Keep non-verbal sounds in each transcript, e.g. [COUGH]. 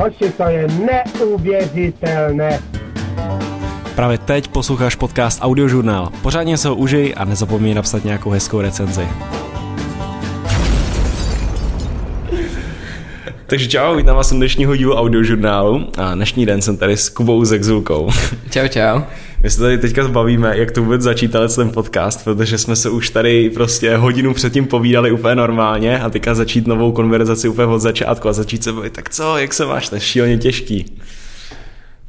Hoši, to je neuvěřitelné. Právě teď posloucháš podcast Audiožurnál. Pořádně se ho užij a nezapomeň napsat nějakou hezkou recenzi. [LAUGHS] Takže čau, vítám vás u dnešního dílu audiožurnálu a dnešní den jsem tady s Kubou Zegzulkou. Čau, čau. My se tady teďka zbavíme, jak to vůbec začít ten podcast, protože jsme se už tady prostě hodinu předtím povídali úplně normálně a teďka začít novou konverzaci úplně od začátku a začít se bavit, tak co, jak se máš, to je šíleně těžký.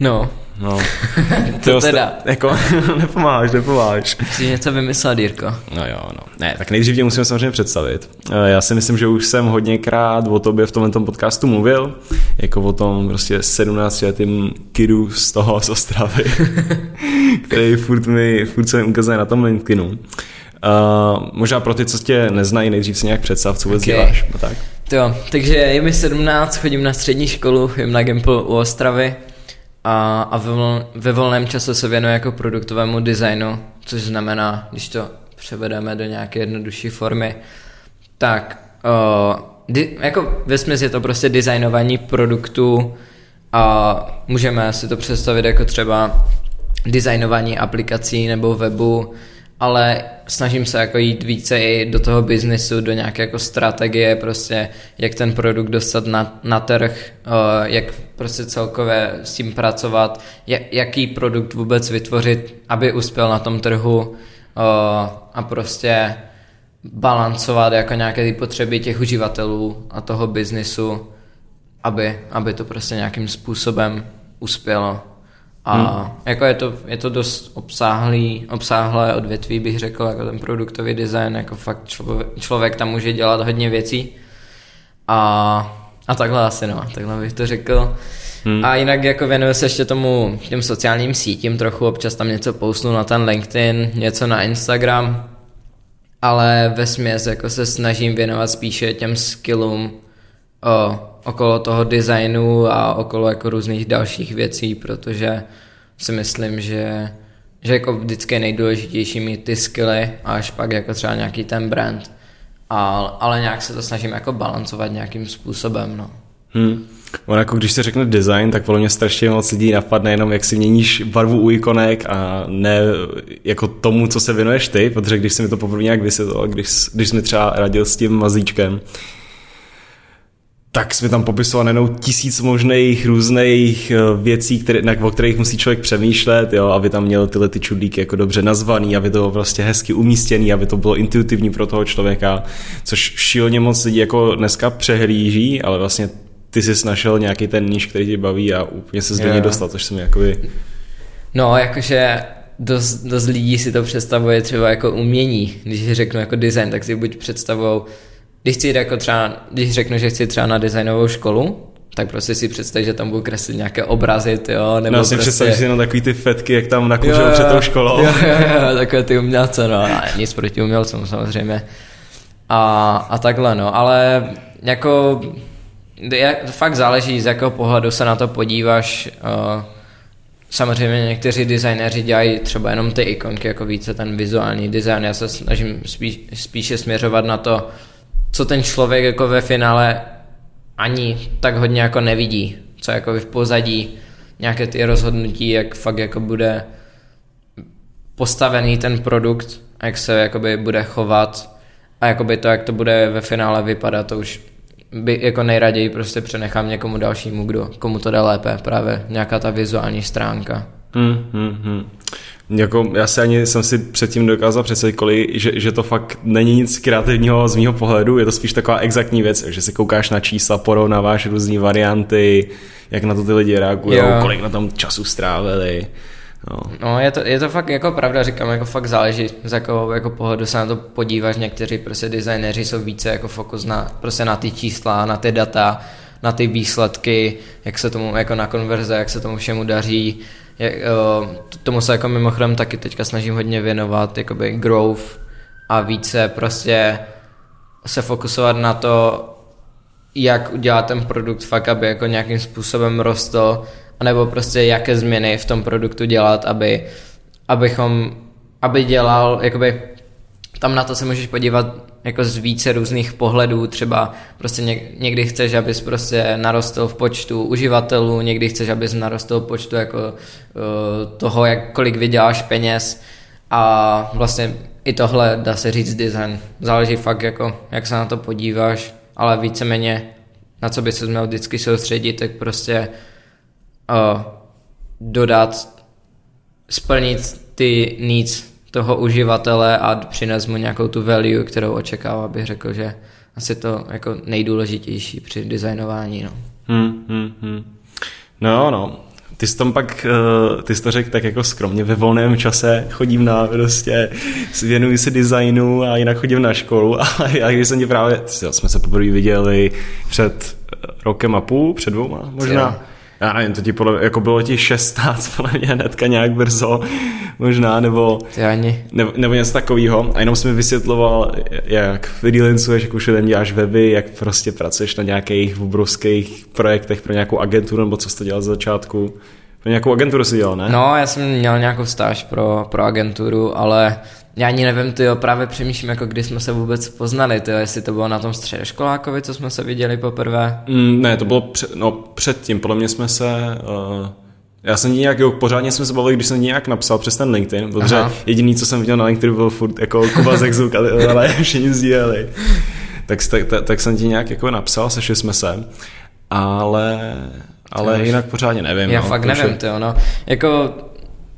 No. No. [LAUGHS] to teda. Jako, [LAUGHS] nepomáháš, nepomáháš. Chci něco vymyslet, Jirko. No jo, no. Ne, tak nejdřív tě musíme samozřejmě představit. Eh, já si myslím, že už jsem hodněkrát o tobě v tomhle podcastu mluvil, jako o tom prostě 17 letým kidu z toho, z Ostravy, [LAUGHS] který furt mi, furt se mi ukazuje na tom LinkedInu. Uh, možná pro ty, co tě neznají, nejdřív si nějak představ, co vůbec okay. děláš. No tak. Jo, takže je mi 17, chodím na střední školu, jim na Gimple u Ostravy a, a ve, vol, ve volném čase se věnuji jako produktovému designu, což znamená, když to převedeme do nějaké jednodušší formy, tak o, di, jako ve smyslu je to prostě designování produktů a můžeme si to představit jako třeba designování aplikací nebo webu, ale snažím se jako jít více i do toho biznesu, do nějaké jako strategie, prostě jak ten produkt dostat na, na trh, jak prostě celkově s tím pracovat, jaký produkt vůbec vytvořit, aby uspěl na tom trhu a prostě balancovat jako nějaké ty potřeby těch uživatelů a toho biznisu, aby, aby to prostě nějakým způsobem uspělo. A hmm. jako je to, je to dost obsáhlý, obsáhlé odvětví, bych řekl, jako ten produktový design, jako fakt člověk, člověk tam může dělat hodně věcí. A, a takhle asi no, takhle bych to řekl. Hmm. A jinak jako věnuju se ještě tomu těm sociálním sítím trochu, občas tam něco postnu na ten LinkedIn, něco na Instagram, ale ve směs jako se snažím věnovat spíše těm skillům o, okolo toho designu a okolo jako různých dalších věcí, protože si myslím, že, že jako vždycky je nejdůležitější mít ty skilly a až pak jako třeba nějaký ten brand. A, ale nějak se to snažím jako balancovat nějakým způsobem, no. Hmm. On jako když se řekne design, tak podle mě strašně moc lidí napadne jenom, jak si měníš barvu u ikonek a ne jako tomu, co se věnuješ ty, protože když si mi to poprvé nějak vysvětlil, když, když jsi mi třeba radil s tím mazíčkem, tak jsme tam popisoval jenom tisíc možných různých eh, věcí, které, o kterých musí člověk přemýšlet, jo, aby tam měl tyhle ty čudlíky jako dobře nazvaný, aby to bylo prostě hezky umístěný, aby to bylo intuitivní pro toho člověka, což šíleně moc lidí jako dneska přehlíží, ale vlastně ty jsi našel nějaký ten níž, který tě baví a úplně se z něj dostal, což se mi jakoby... No, jakože dost, dost lidí si to představuje třeba jako umění. Když řeknu jako design, tak si buď představují když chci jako třeba, když řeknu, že chci třeba na designovou školu, tak prostě si představ, že tam budu kreslit nějaké obrazy, jo, nebo no, si prostě... představ si jenom takový ty fetky, jak tam nakuřou před tou školou. Jo, jo, jo, takové ty umělce, no, a nic proti umělcům samozřejmě. A, a takhle, no, ale jako je, fakt záleží, z jakého pohledu se na to podíváš. Uh, samozřejmě někteří designéři dělají třeba jenom ty ikonky, jako více ten vizuální design. Já se snažím spíš, spíše směřovat na to, co ten člověk jako ve finále ani tak hodně jako nevidí, co jako v pozadí, nějaké ty rozhodnutí, jak fakt jako bude postavený ten produkt, jak se jakoby bude chovat a jakoby to, jak to bude ve finále vypadat, to už by jako nejraději prostě přenechám někomu dalšímu, kdo, komu to jde lépe, právě nějaká ta vizuální stránka. Hmm, hmm, hmm. Jako, já si ani jsem si předtím dokázal představit, kolik, že, že, to fakt není nic kreativního z mého pohledu, je to spíš taková exaktní věc, že si koukáš na čísla, porovnáváš různé varianty, jak na to ty lidi reagují, kolik na tom času strávili. No. no, je, to, je to fakt jako pravda, říkám, jako fakt záleží, z jakého jako pohledu se na to podíváš, někteří prostě designéři jsou více jako fokus na, prostě na ty čísla, na ty data, na ty výsledky, jak se tomu jako na konverze, jak se tomu všemu daří, je, uh, tomu se jako mimochodem taky teďka snažím hodně věnovat, jakoby growth a více prostě se fokusovat na to, jak udělat ten produkt fakt, aby jako nějakým způsobem rostl, anebo prostě jaké změny v tom produktu dělat, aby, abychom, aby dělal, jakoby tam na to se můžeš podívat jako z více různých pohledů, třeba prostě někdy chceš, abys prostě narostl v počtu uživatelů, někdy chceš, abys narostl v počtu jako uh, toho, jak kolik vyděláš peněz a vlastně i tohle dá se říct design. Záleží fakt jako, jak se na to podíváš, ale víceméně na co by se měl vždycky soustředit, tak prostě uh, dodat, splnit ty needs toho uživatele a přines mu nějakou tu value, kterou očekává, bych řekl, že asi to jako nejdůležitější při designování. No. Hmm, hmm, hmm. No, no. Ty jsi tam pak, uh, ty jsi to řekl tak jako skromně, ve volném čase chodím na prostě, věnuji se designu a jinak chodím na školu [LAUGHS] a, a když jsem tě právě, jsme se poprvé viděli před rokem a půl, před dvouma možná. Jo já nevím, to ti podle, jako bylo ti 16, [LAUGHS] podle mě hnedka nějak brzo, možná, nebo, ani. nebo, nebo něco takového. A jenom jsem mi vysvětloval, jak freelancuješ, jak už jen děláš weby, jak prostě pracuješ na nějakých obrovských projektech pro nějakou agenturu, nebo co jsi to dělal z začátku. Pro nějakou agenturu si dělal, ne? No, já jsem měl nějakou stáž pro, pro agenturu, ale já ani nevím, ty jo, právě přemýšlím, jako kdy jsme se vůbec poznali, ty jestli to bylo na tom středoškolákovi, co jsme se viděli poprvé. Mm, ne, to bylo před, no, předtím, podle mě jsme se... Uh... Já jsem nějak, jo, pořádně jsme se bavili, když jsem nějak napsal přes ten LinkedIn, protože Aha. jediný, co jsem viděl na LinkedIn, byl furt jako Kuba Zekzuk, ale [LAUGHS] všichni sdíleli. Tak, tak, tak, tak, jsem ti nějak jako napsal, sešli jsme se, ale, ale to jinak pořádně nevím. Já no, fakt nevím, ty no. Jako,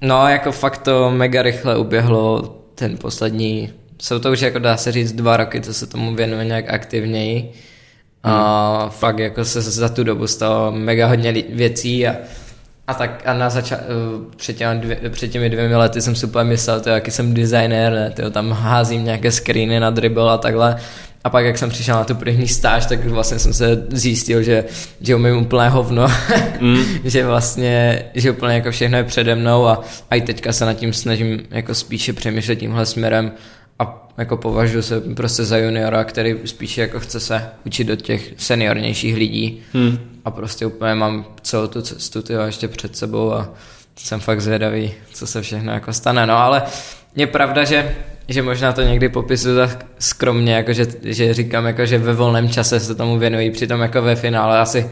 no, jako fakt to mega rychle uběhlo, ten poslední, jsou to už jako dá se říct dva roky, co se tomu věnuje nějak aktivněji. A hmm. fakt jako se za tu dobu stalo mega hodně věcí a, a tak a na zača- eh, před, těmi dvě, před těmi dvěmi lety jsem si úplně myslel, to jaký jsem designer, tyjo, tam házím nějaké screeny na dribble a takhle a pak, jak jsem přišel na tu první stáž, tak vlastně jsem se zjistil, že, že umím úplně hovno, mm. [LAUGHS] že vlastně, že úplně jako všechno je přede mnou a, a i teďka se nad tím snažím jako spíše přemýšlet tímhle směrem a jako považuji se prostě za juniora, který spíše jako chce se učit do těch seniornějších lidí mm. a prostě úplně mám celou tu cestu tyjo, ještě před sebou a jsem fakt zvědavý, co se všechno jako stane, no ale je pravda, že že možná to někdy popisuju tak skromně, jako že, že říkám, jako že ve volném čase se tomu věnují, přitom jako ve finále asi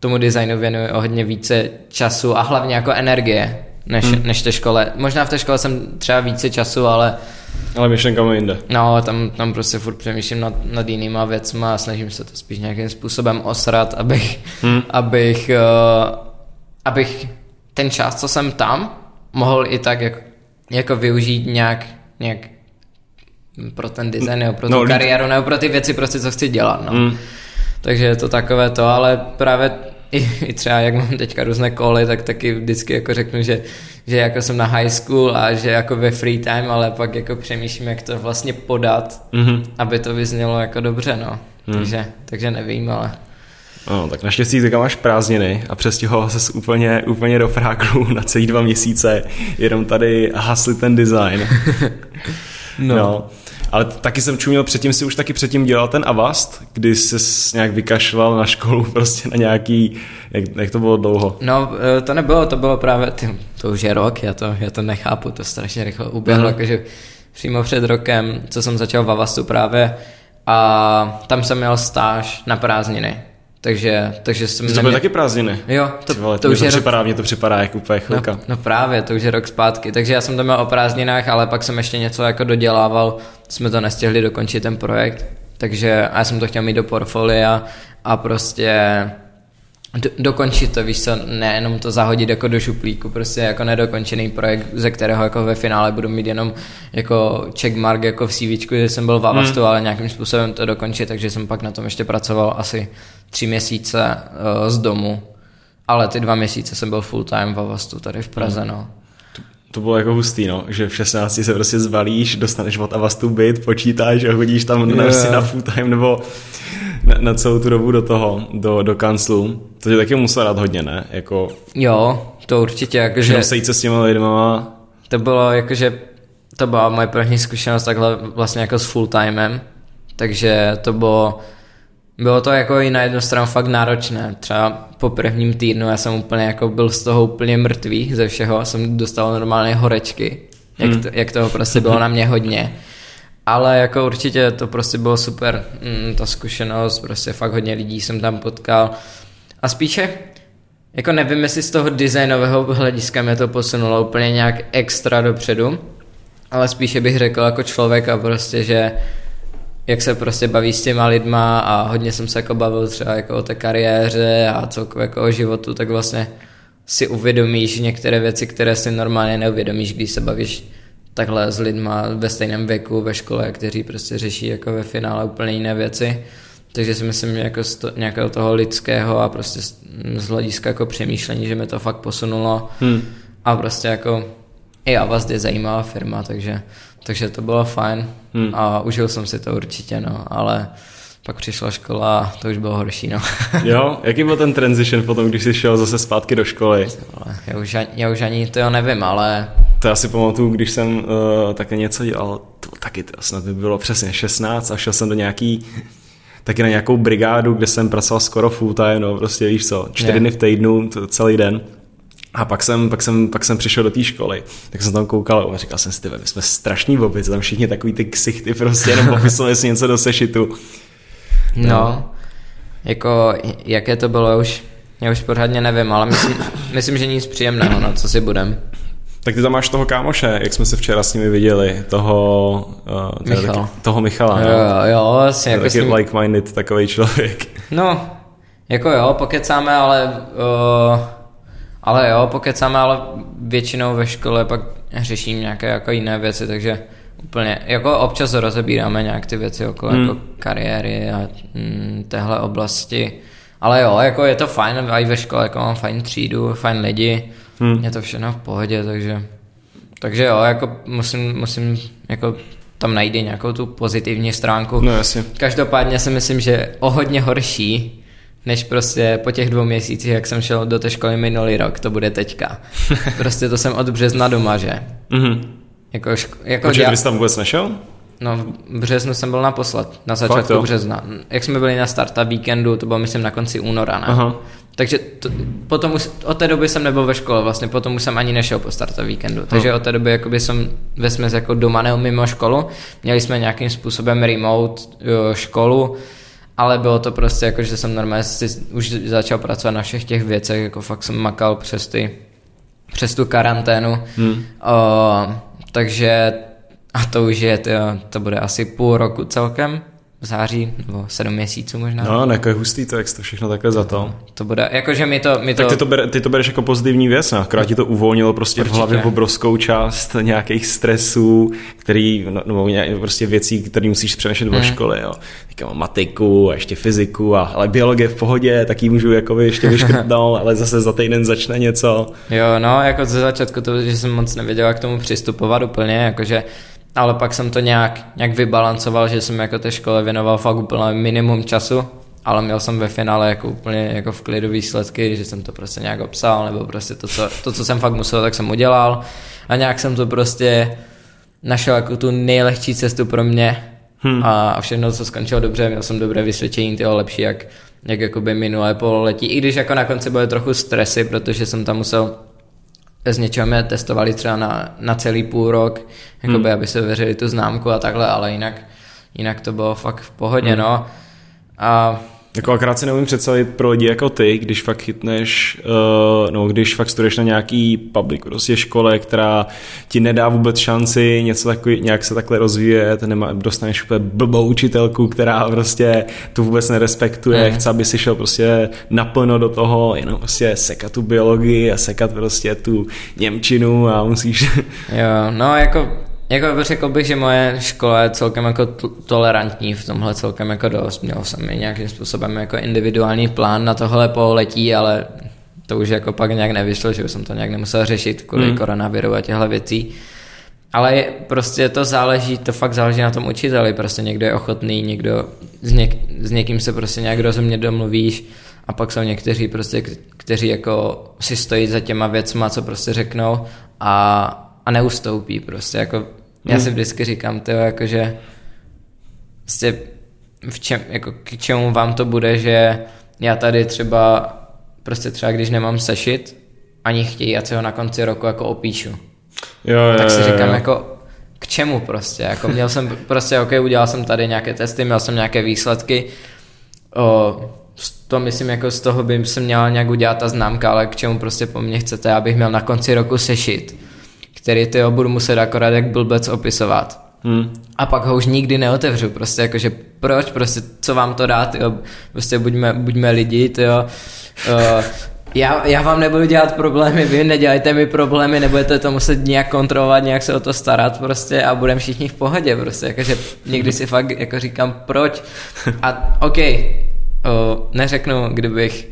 tomu designu věnuji o hodně více času a hlavně jako energie, než, hmm. než té škole. Možná v té škole jsem třeba více času, ale ale myšlenkami jinde. No, tam, tam prostě furt přemýšlím nad, nad jinýma věcma a snažím se to spíš nějakým způsobem osrat, abych, hmm. abych, uh, abych ten čas, co jsem tam, mohl i tak jako, jako využít nějak, nějak pro ten design nebo pro no, tu kariéru nebo pro ty věci prostě, co chci dělat. No. Mm. Takže je to takové to, ale právě i, i třeba jak mám teďka různé koly, tak taky vždycky jako řeknu, že, že jako jsem na high school a že jako ve free time, ale pak jako přemýšlím, jak to vlastně podat, mm-hmm. aby to vyznělo jako dobře, no. Mm. Takže, takže nevím, ale... No, tak naštěstí teďka máš prázdniny a přestěhoval se úplně, úplně do Pragu [LAUGHS] na celý dva měsíce, jenom tady hasli ten design. [LAUGHS] no. no. Ale taky jsem čuměl předtím, si už taky předtím dělal ten Avast, kdy se nějak vykašval na školu [LAUGHS] prostě na nějaký, jak, jak to bylo dlouho? No e, to nebylo, to bylo právě, ty, to už je rok, já to, já to nechápu, to strašně rychle uběhlo, uh-huh. jakože přímo před rokem, co jsem začal v Avastu právě a tam jsem měl stáž na prázdniny. Takže, takže jsem to byly taky prázdniny. Jo, to, to, to už to je připadá, rok... Mně to připadá jako úplně chvilka. No, no, právě, to už je rok zpátky. Takže já jsem to měl o prázdninách, ale pak jsem ještě něco jako dodělával. Jsme to nestihli dokončit ten projekt. Takže já jsem to chtěl mít do portfolia a prostě do, dokončit to, víš co, nejenom to zahodit jako do šuplíku, prostě jako nedokončený projekt, ze kterého jako ve finále budu mít jenom jako checkmark jako v CV, že jsem byl v Avastu, hmm. ale nějakým způsobem to dokončit, takže jsem pak na tom ještě pracoval asi tři měsíce uh, z domu, ale ty dva měsíce jsem byl full time v Avastu tady v Praze, hmm. no. To bylo jako hustý, no, že v 16 se prostě zvalíš, dostaneš od Avastu byt, počítáš a chodíš tam yeah. na full time nebo na, na celou tu dobu do toho, do, do kanclu. To tě taky musel dát hodně, ne? Jako, jo, to určitě. Jakože, že sejít se s těma lidma. To bylo jakože, to byla moje první zkušenost takhle vlastně jako s full timem. Takže to bylo, bylo to jako i na jednu stranu fakt náročné. Třeba po prvním týdnu já jsem úplně jako byl z toho úplně mrtvý ze všeho. Jsem dostal normálně horečky, jak, hmm. to, jak toho prostě bylo na mě hodně. Ale jako určitě to prostě bylo super, mm, ta zkušenost, prostě fakt hodně lidí jsem tam potkal. A spíše, jako nevím, jestli z toho designového hlediska mě to posunulo úplně nějak extra dopředu, ale spíše bych řekl jako člověk a prostě, že jak se prostě baví s těma lidma a hodně jsem se jako bavil třeba jako o té kariéře a celkově jako o životu, tak vlastně si uvědomíš některé věci, které si normálně neuvědomíš, když se bavíš takhle s lidma ve stejném věku ve škole, kteří prostě řeší jako ve finále úplně jiné věci. Takže si myslím, že jako z to, nějakého toho lidského a prostě z, hlediska jako přemýšlení, že mi to fakt posunulo. Hmm. A prostě jako i Avast je zajímavá firma, takže, takže to bylo fajn hmm. a užil jsem si to určitě, no, ale pak přišla škola a to už bylo horší, no. [LAUGHS] jo, jaký byl ten transition potom, když jsi šel zase zpátky do školy? Já už, já už ani to nevím, ale... To já si pamatuju, když jsem uh, také něco dělal, to taky to snad by bylo přesně 16 a šel jsem do nějaký taky na nějakou brigádu, kde jsem pracoval skoro full time, no prostě víš co, čtyři dny v týdnu, celý den. A pak jsem, pak jsem, pak jsem přišel do té školy, tak jsem tam koukal a říkal jsem si, my jsme strašní boby, tam všichni takový ty ksichty prostě jenom popisovali si něco do sešitu. No, no, jako jaké to bylo, už, já už pořádně nevím, ale myslím, myslím že nic příjemného, no, co si budem. Tak ty tam máš toho kámoše, jak jsme se včera s nimi viděli, toho, uh, Michal. taky, toho Michala. Jo, jo, jo vlastně. Jako taky ním... like-minded takový člověk. No, jako jo, pokecáme, ale uh, ale jo, pokecáme, ale většinou ve škole pak řeším nějaké jako jiné věci, takže úplně, jako občas rozebíráme nějak ty věci okolo hmm. jako kariéry a mm, téhle oblasti. Ale jo, jako je to fajn, i ve škole jako mám fajn třídu, fajn lidi, hmm. je to všechno v pohodě, takže takže jo, jako musím, musím jako tam najít nějakou tu pozitivní stránku. No jasně. Každopádně si myslím, že o hodně horší než prostě po těch dvou měsících, jak jsem šel do té školy minulý rok, to bude teďka. [LAUGHS] Prostě to jsem od března doma, že? Mm-hmm. Jako, ško- jako Počkej, já... jsi tam vůbec nešel? No, v březnu jsem byl naposled, na začátku Fakt, března. Jak jsme byli na starta víkendu, to bylo myslím na konci února, ne? Aha. Takže to, potom už, od té doby jsem nebyl ve škole, vlastně potom už jsem ani nešel po starta víkendu. Takže no. od té doby jakoby jsem ve jako doma nebo mimo školu. Měli jsme nějakým způsobem remote jo, školu, ale bylo to prostě jako, že jsem normálně si už začal pracovat na všech těch věcech, jako fakt jsem makal přes ty, přes tu karanténu. Hmm. O, takže a to už je, to, to bude asi půl roku celkem září, nebo sedm měsíců možná. No, jako je hustý to, jak to všechno takhle za to. To bude, jakože mi to... Mi to... Tak ty to, bere, ty to bereš jako pozitivní věc, no, akorát ti to uvolnilo prostě Určitě. v hlavě obrovskou část nějakých stresů, který, no, nebo prostě věcí, které musíš přenešet hmm. do školy, jo. Teďka mám matiku a ještě fyziku, a, ale biologie v pohodě, tak ji můžu jako ještě vyškrtnout, [LAUGHS] ale zase za týden začne něco. Jo, no, jako ze začátku to, že jsem moc nevěděl, jak k tomu přistupovat úplně, jakože ale pak jsem to nějak, nějak vybalancoval, že jsem jako té škole věnoval fakt úplně minimum času, ale měl jsem ve finále jako úplně jako v klidu výsledky, že jsem to prostě nějak obsal, nebo prostě to co, to, co jsem fakt musel, tak jsem udělal. A nějak jsem to prostě našel jako tu nejlehčí cestu pro mě. Hmm. a všechno, co skončilo dobře, měl jsem dobré vysvědčení, tyho lepší, jak, jak jakoby minulé pololetí, i když jako na konci byly trochu stresy, protože jsem tam musel z něčeho mě testovali třeba na, na celý půl rok, jakoby, hmm. aby se věřili tu známku a takhle, ale jinak, jinak to bylo fakt v pohodě, hmm. no. A jako akorát si neumím představit pro lidi jako ty, když fakt chytneš, uh, no když fakt studuješ na nějaký public prostě škole, která ti nedá vůbec šanci něco takový, nějak se takhle rozvíjet, nemá, dostaneš úplně blbou učitelku, která prostě tu vůbec nerespektuje, mm. chce, aby si šel prostě naplno do toho, jenom prostě sekat tu biologii a sekat prostě tu Němčinu a musíš... Jo, no jako jako řekl bych, že moje škola je celkem jako tolerantní v tomhle celkem jako dost. Měl jsem i nějakým způsobem jako individuální plán na tohle poletí, ale to už jako pak nějak nevyšlo, že už jsem to nějak nemusel řešit kvůli hmm. koronaviru a těchto věcí. Ale prostě to záleží, to fakt záleží na tom učiteli, prostě někdo je ochotný, někdo s, něk, s někým se prostě nějak rozumně domluvíš a pak jsou někteří prostě, kteří jako si stojí za těma věcma, co prostě řeknou a, a neustoupí prostě, jako já si hmm. vždycky říkám, tyjo, jakože prostě v čem, jako k čemu vám to bude, že já tady třeba prostě třeba když nemám sešit, ani chtějí, ať se ho na konci roku jako opíšu. Jo, jo, tak si říkám jo. jako k čemu prostě, jako měl jsem prostě, ok, udělal jsem tady nějaké testy, měl jsem nějaké výsledky, o, to myslím, jako z toho by se měla nějak udělat ta známka, ale k čemu prostě po mně chcete, abych měl na konci roku sešit, který ty budu muset akorát jak blbec opisovat. Hmm. A pak ho už nikdy neotevřu, prostě jakože proč, prostě co vám to dát, jo, prostě buďme, buďme lidi, jo. Uh, já, já vám nebudu dělat problémy, vy nedělejte mi problémy, nebudete to muset nějak kontrolovat, nějak se o to starat prostě a budeme všichni v pohodě prostě, jakože někdy si fakt jako říkám proč a ok, o, neřeknu, kdybych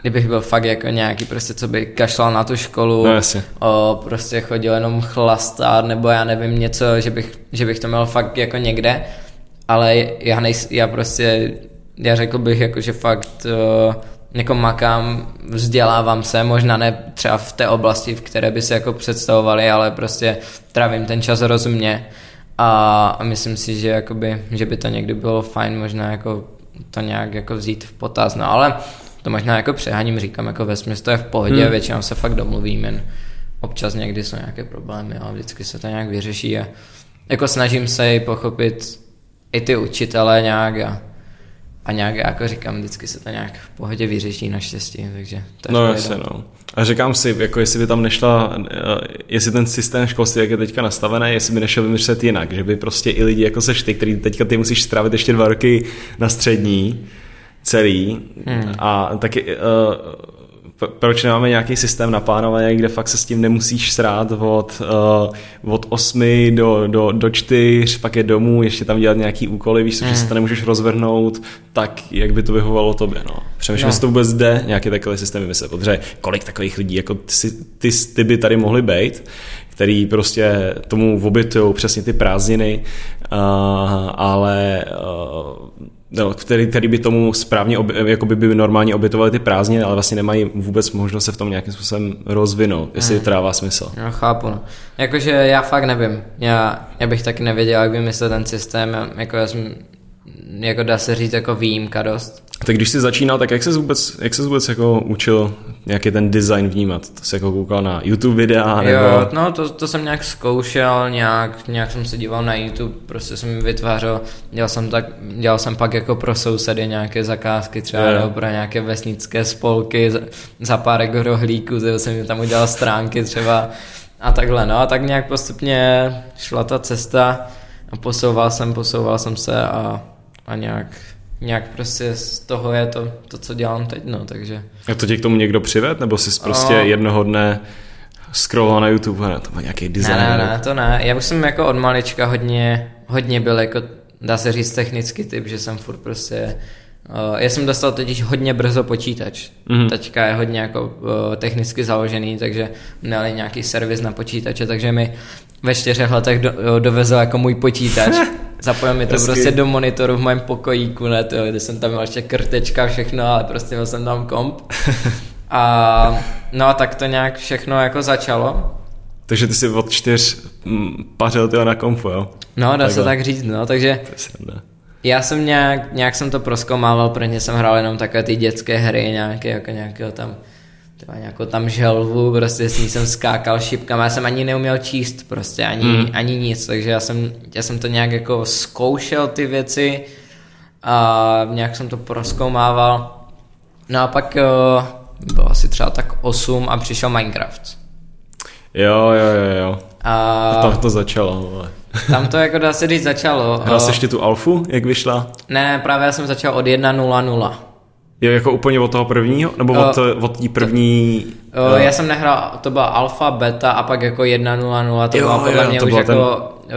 kdybych byl fakt jako nějaký prostě, co by kašlal na tu školu, no, o, prostě chodil jenom chlastat, nebo já nevím něco, že bych, že bych to měl fakt jako někde, ale já, nejs, já prostě, já řekl bych jako, že fakt o, jako makám, vzdělávám se, možná ne třeba v té oblasti, v které by se jako představovali, ale prostě trávím ten čas rozumně a, a myslím si, že, jakoby, že by to někdy bylo fajn možná jako to nějak jako vzít v potaz, no ale to možná jako přeháním, říkám jako ve smyslu, to je v pohodě, hmm. většinou se fakt domluvím, jen občas někdy jsou nějaké problémy, ale vždycky se to nějak vyřeší a jako snažím se i pochopit i ty učitele nějak a a nějak, jako říkám, vždycky se to nějak v pohodě vyřeší naštěstí, takže to je No jasně, no. A říkám si, jako jestli by tam nešla, eh, jestli ten systém školství, jak je teďka nastavený, jestli by nešel vymyslet jinak, že by prostě i lidi jako seš ty, který teďka ty musíš strávit ještě dva roky na střední, celý hmm. a taky uh, proč nemáme nějaký systém naplánovaný, kde fakt se s tím nemusíš srát od, uh, od 8 do, do, do 4, pak je domů, ještě tam dělat nějaký úkoly, víš, mm. že se to nemůžeš rozvrhnout tak, jak by to vyhovovalo tobě. No. Přemýšlím, no. jestli to vůbec jde nějaký takový systém vymyslet, protože kolik takových lidí jako ty, ty, ty by tady mohly být, který prostě tomu obětují přesně ty prázdniny, uh, ale uh, no, který, který by tomu správně, jako by, by normálně obětovali ty prázdniny, ale vlastně nemají vůbec možnost se v tom nějakým způsobem rozvinout, jestli mm. to dává smysl. No, chápu, no. Jakože já fakt nevím. Já, já bych taky nevěděl, jak vymyslet ten systém, jako já jsem, jako dá se říct, jako výjimka dost. Tak když jsi začínal, tak jak se vůbec, jak se vůbec jako učil nějaký ten design vnímat? To jsi jako koukal na YouTube videa? Nebo... Jo, no to, to jsem nějak zkoušel, nějak, nějak jsem se díval na YouTube, prostě jsem vytvářel, dělal jsem, tak, dělal jsem pak jako pro sousedy nějaké zakázky, třeba yeah. nebo pro nějaké vesnické spolky, za, za pár rohlíků, jsem tam udělal stránky třeba a takhle, no a tak nějak postupně šla ta cesta a posouval jsem, posouval jsem se a, a nějak nějak prostě z toho je to, to co dělám teď, no, takže. A to tě k tomu někdo přived, nebo jsi prostě o... jednoho dne scrolloval na YouTube, ne, to má nějaký design? Ne, ne, ne, to ne, já už jsem jako od malička hodně, hodně byl jako, dá se říct technický typ, že jsem furt prostě já jsem dostal totiž hodně brzo počítač. Mm-hmm. Teďka je hodně jako uh, technicky založený, takže měli nějaký servis na počítače, takže mi ve čtyřech letech do, dovezl jako můj počítač. [LAUGHS] Zapojil mi to Hezky. prostě do monitoru v mém pokojíku, ne, to, kde jsem tam měl ještě krtečka, všechno, ale prostě měl jsem tam komp. [LAUGHS] A no a tak to nějak všechno jako začalo. Takže ty jsi od čtyř pařil tyho na kompu, jo? No, dá Takhle. se tak říct, no, takže já jsem nějak, nějak jsem to proskoumával, protože jsem hrál jenom takové ty dětské hry, nějaké, jako nějakého tam třeba nějakou tam želvu, prostě s ní jsem skákal šipkama, já jsem ani neuměl číst prostě, ani, mm. ani nic, takže já jsem, já jsem to nějak jako zkoušel ty věci a nějak jsem to proskoumával. No a pak uh, bylo asi třeba tak 8 a přišel Minecraft. Jo, jo, jo, jo. A, a tam to začalo, ale. Tam to jako dá se říct začalo. Hrál jsi eh, ještě tu alfu, jak vyšla? Ne, právě já jsem začal od 1.0.0. Jo, jako úplně od toho prvního? Nebo od, uh, od té první... Uh, uh, já jsem nehrál, to byla alfa, beta a pak jako 1.0.0, to jo, byla podle jo, mě už jako ten...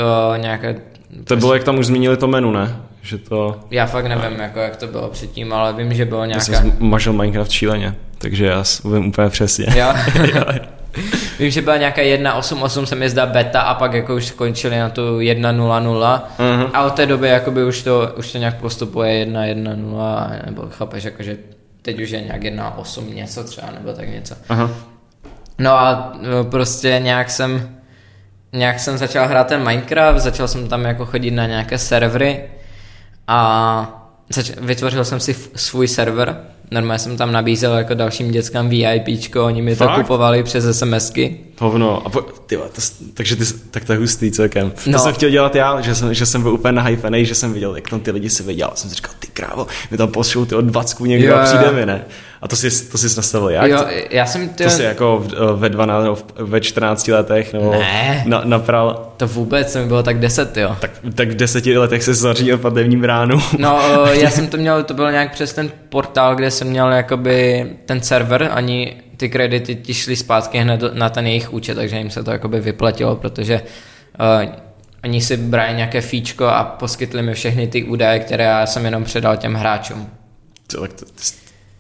uh, nějaké... To bylo, jak tam už zmínili to menu, ne? Že to... Já fakt nevím, jako, jak to bylo předtím, ale vím, že bylo nějaká... Já jsem mažil Minecraft šíleně, takže já vím úplně přesně. Jo? [LAUGHS] Vím, že byla nějaká 1.8.8 se mi zdá beta a pak jako už skončili na tu 1.0.0 uh-huh. a od té doby jakoby už to, už to nějak postupuje 1.1.0 nebo chápeš, jakože teď už je nějak 1.8 něco třeba nebo tak něco. Uh-huh. No a no, prostě nějak jsem nějak jsem začal hrát ten Minecraft, začal jsem tam jako chodit na nějaké servery a zač- vytvořil jsem si f- svůj server normálně jsem tam nabízel jako dalším dětskám VIPčko, oni mi Fakt? to kupovali přes SMSky. Hovno. A po, tyva, to, takže ty, tak to je hustý celkem. To No. jsem chtěl dělat já, že jsem, že jsem byl úplně nahypený, že jsem viděl, jak tam ty lidi si viděl. Jsem si říkal, ty krávo, my tam pošlou ty od 20 někdo Jo, a přijde mi, ne? A to si, to jsi nastavil jak? Jo, já jsem ty, to si jako ve 12, nebo ve 14 letech, nebo Ne. na, napral, to vůbec mi bylo tak 10, jo. tak, tak v deseti letech se zařídil platební bránu. No, [LAUGHS] já jsem to měl, to bylo nějak přes ten portál, kde jsem měl jakoby ten server, ani ty kredity ti šly zpátky hned na ten jejich účet, takže jim se to jakoby vyplatilo, protože uh, oni si brali nějaké fíčko a poskytli mi všechny ty údaje, které já jsem jenom předal těm hráčům. To, tak to,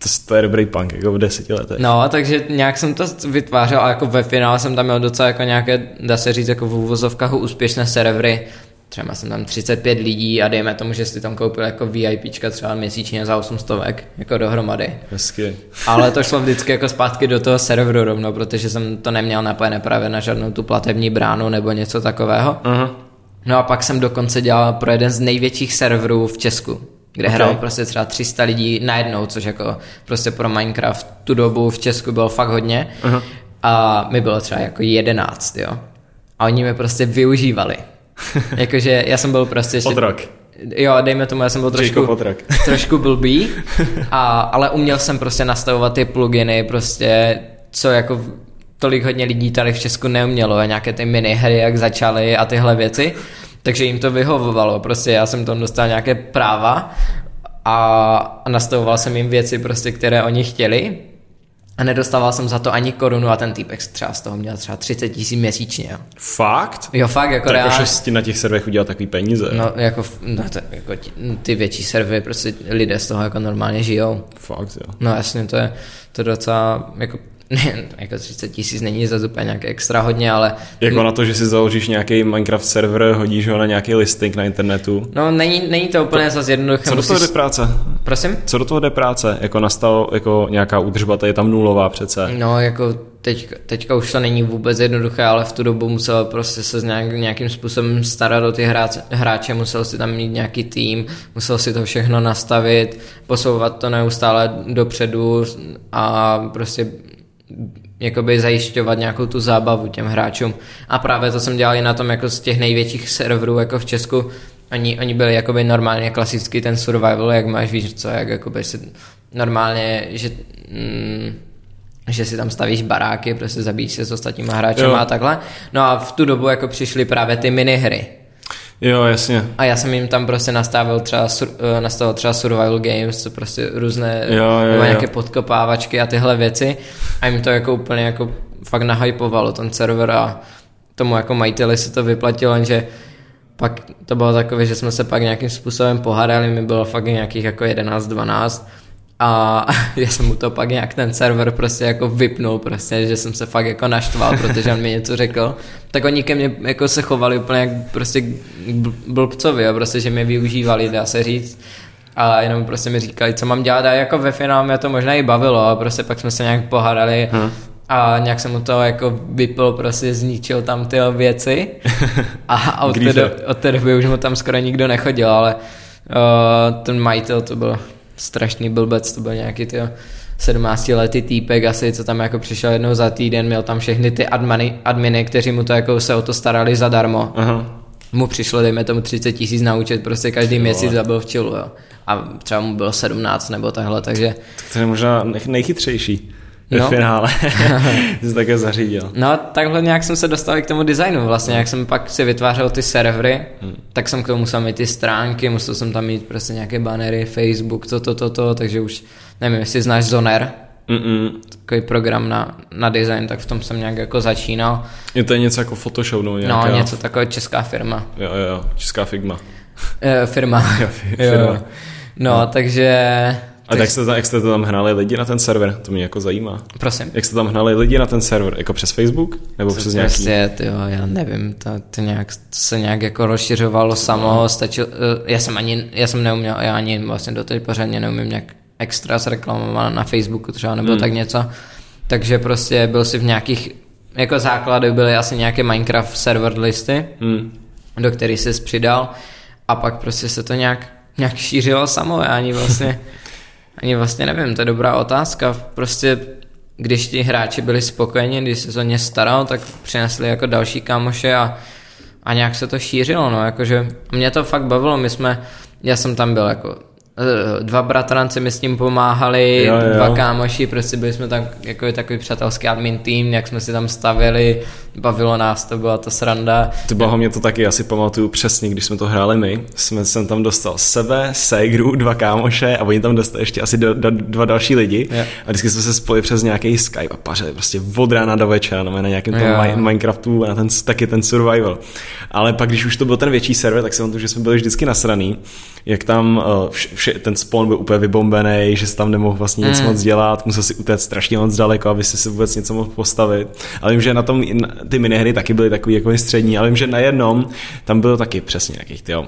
to, to, je dobrý punk, jako v deseti letech. No, takže nějak jsem to vytvářel a jako ve finále jsem tam měl docela jako nějaké, dá se říct, jako v úvozovkách úspěšné servery. Třeba jsem tam 35 lidí a dejme tomu, že si tam koupil jako VIPčka třeba měsíčně za 800 jako dohromady. Hezky. Ale to šlo vždycky jako zpátky do toho serveru rovno, protože jsem to neměl napojené právě na žádnou tu platební bránu nebo něco takového. Aha. No a pak jsem dokonce dělal pro jeden z největších serverů v Česku, kde Ok. okay. hrál prostě třeba 300 lidí najednou, což jako prostě pro Minecraft tu dobu v Česku bylo fakt hodně. Aha. A mi bylo třeba jako 11, jo. A oni mě prostě využívali. [LAUGHS] Jakože já jsem byl prostě... ještě- Otrok. Jo, dejme tomu, já jsem byl trošku, [LAUGHS] trošku blbý, [LAUGHS] a, ale uměl jsem prostě nastavovat ty pluginy, prostě, co jako tolik hodně lidí tady v Česku neumělo, a nějaké ty minihry, jak začaly a tyhle věci, takže jim to vyhovovalo, prostě já jsem tam dostal nějaké práva a, nastavoval jsem jim věci prostě, které oni chtěli a nedostával jsem za to ani korunu a ten týpek třeba z toho měl třeba 30 tisíc měsíčně, jo. Fakt? Jo, fakt, jako To jako reálně. šesti na těch serverech udělat takový peníze. No, jako, no, to, jako ti, ty větší servery, prostě lidé z toho jako normálně žijou. Fakt, jo. No jasně, to je, to docela, jako, ne, jako 30 tisíc není za úplně nějaké extra hodně, ale Jako na to, že si založíš nějaký Minecraft server, hodíš ho na nějaký listing na internetu. no není, není to úplně zase jednoduché. Co do toho jde práce? Prosím? Co do toho jde práce? Jako nastal, jako nějaká údržba, to je tam nulová přece. No, jako teď, teďka už to není vůbec jednoduché, ale v tu dobu musel prostě se nějak, nějakým způsobem starat o ty hráče, hráče, musel si tam mít nějaký tým, musel si to všechno nastavit, posouvat to neustále dopředu a prostě jakoby zajišťovat nějakou tu zábavu těm hráčům. A právě to jsem dělal i na tom jako z těch největších serverů jako v Česku. Oni, oni byli jakoby normálně klasický ten survival, jak máš, víš co, jak jakoby si normálně, že mm, že si tam stavíš baráky, prostě zabíjíš se s ostatníma hráči Jo. a takhle. No a v tu dobu jako přišly právě ty minihry. Jo, jasně. A já jsem jim tam prostě nastavil třeba, eh, nastavil třeba survival games, co prostě různé Jo, jo, jo. nějaké podkopávačky a tyhle věci. A jim to jako úplně jako fakt nahypovalo ten server a tomu jako majiteli se to vyplatilo, jenže pak to bylo takové, že jsme se pak nějakým způsobem pohádali, mi bylo fakt nějakých jako 11-12 a [LAUGHS] já jsem mu to pak nějak ten server prostě jako vypnul prostě, že jsem se fakt jako naštval, protože on mi něco řekl. Tak oni ke mně jako se chovali úplně jak prostě bl- blbcovi, jo, prostě, že mě využívali, dá se říct. A jenom prostě mi říkali, co mám dělat a jako ve finále mě to možná i bavilo a prostě pak jsme se nějak pohádali Hm. a nějak jsem mu to jako vypil, prostě zničil tam ty věci a, a od, té do, od té doby už mu tam skoro nikdo nechodil, ale uh, ten majitel to byl strašný blbec, to byl nějaký ty 17 letý týpek asi, co tam jako přišel jednou za týden, měl tam všechny ty adminy, adminy, kteří mu to jako se o to starali zadarmo. Aha. Mu přišlo, dejme tomu 30 tisíc na účet, prostě každý vole. měsíc zabil v čilu, jo. A třeba mu bylo 17 nebo takhle, takže Tak to je možná nej- nejchytřejší ve No. finále. [LAUGHS] Jsi také zařídil. No takhle nějak jsem se dostal k tomu designu vlastně, jak jsem pak si vytvářel ty servery, Hmm. tak jsem k tomu musel mít ty stránky, musel jsem tam mít prostě nějaké banery, Facebook, to, to, to, to, takže už nevím, jestli znáš Zoner, Mm-mm. takový program na, na design, tak v tom jsem nějak jako začínal. Je to něco jako Photoshop nebo nějaká... No něco takové česká firma. Jo, jo, jo, česká Figma. E, firma. [LAUGHS] Jo, fi- firma. No, takže... A tak jste, jak jste tam hnali lidi na ten server? To mě jako zajímá. Prosím. Jak jste tam hnali lidi na ten server? Jako přes Facebook? Nebo přes nějaký? Prostě, tyjo, já nevím, to, to, nějak, to se nějak jako rozšiřovalo samo, stačil, eh, já jsem ani, já jsem neuměl, já ani vlastně doteď pořádně neumím nějak extra s reklamama na Facebooku třeba nebo Hmm. tak něco, takže prostě byl si v nějakých, jako základy byly asi nějaké Minecraft server listy, Hmm. do kterých se přidal a pak prostě se to nějak, nějak šířilo samo, já ani vlastně, [LAUGHS] Ani vlastně nevím, to je dobrá otázka. Prostě když ti hráči byli spokojeni, když se o ně staral, tak přinesli jako další kámoše a, a nějak se to šířilo, no, jakože mě to fakt bavilo, my jsme, já jsem tam byl jako dva bratranci mi s tím pomáhali, jo, jo. dva kámoši, prostě byli jsme tam jako takový přátelský admin tým, jak jsme si tam stavili, bavilo nás, to byla ta sranda. Ty blaho, mě to taky asi pamatuju přesně, když jsme to hráli my, jsme jsem tam dostal sebe, Segru, dva kámoše a oni tam dostali ještě asi do, do, dva další lidi jo. a vždycky jsme se spojili přes nějaký Skype a pařili prostě od rána do večera no, na nějakém tom jo. Minecraftu a na ten, taky ten survival. Ale pak, když už to byl ten větší server, tak jsem to, že jsme byli vždycky nasraný, jak tam uh, vše, ten spawn byl úplně vybombený, že se tam nemohl vlastně nic mm. moc dělat, musel si utéct strašně moc daleko, aby si si vůbec něco mohl postavit. Ale vím, že na tom ty minihry taky byly takový jako střední, ale vím, že na jednom tam bylo taky přesně nějakých, tyjo,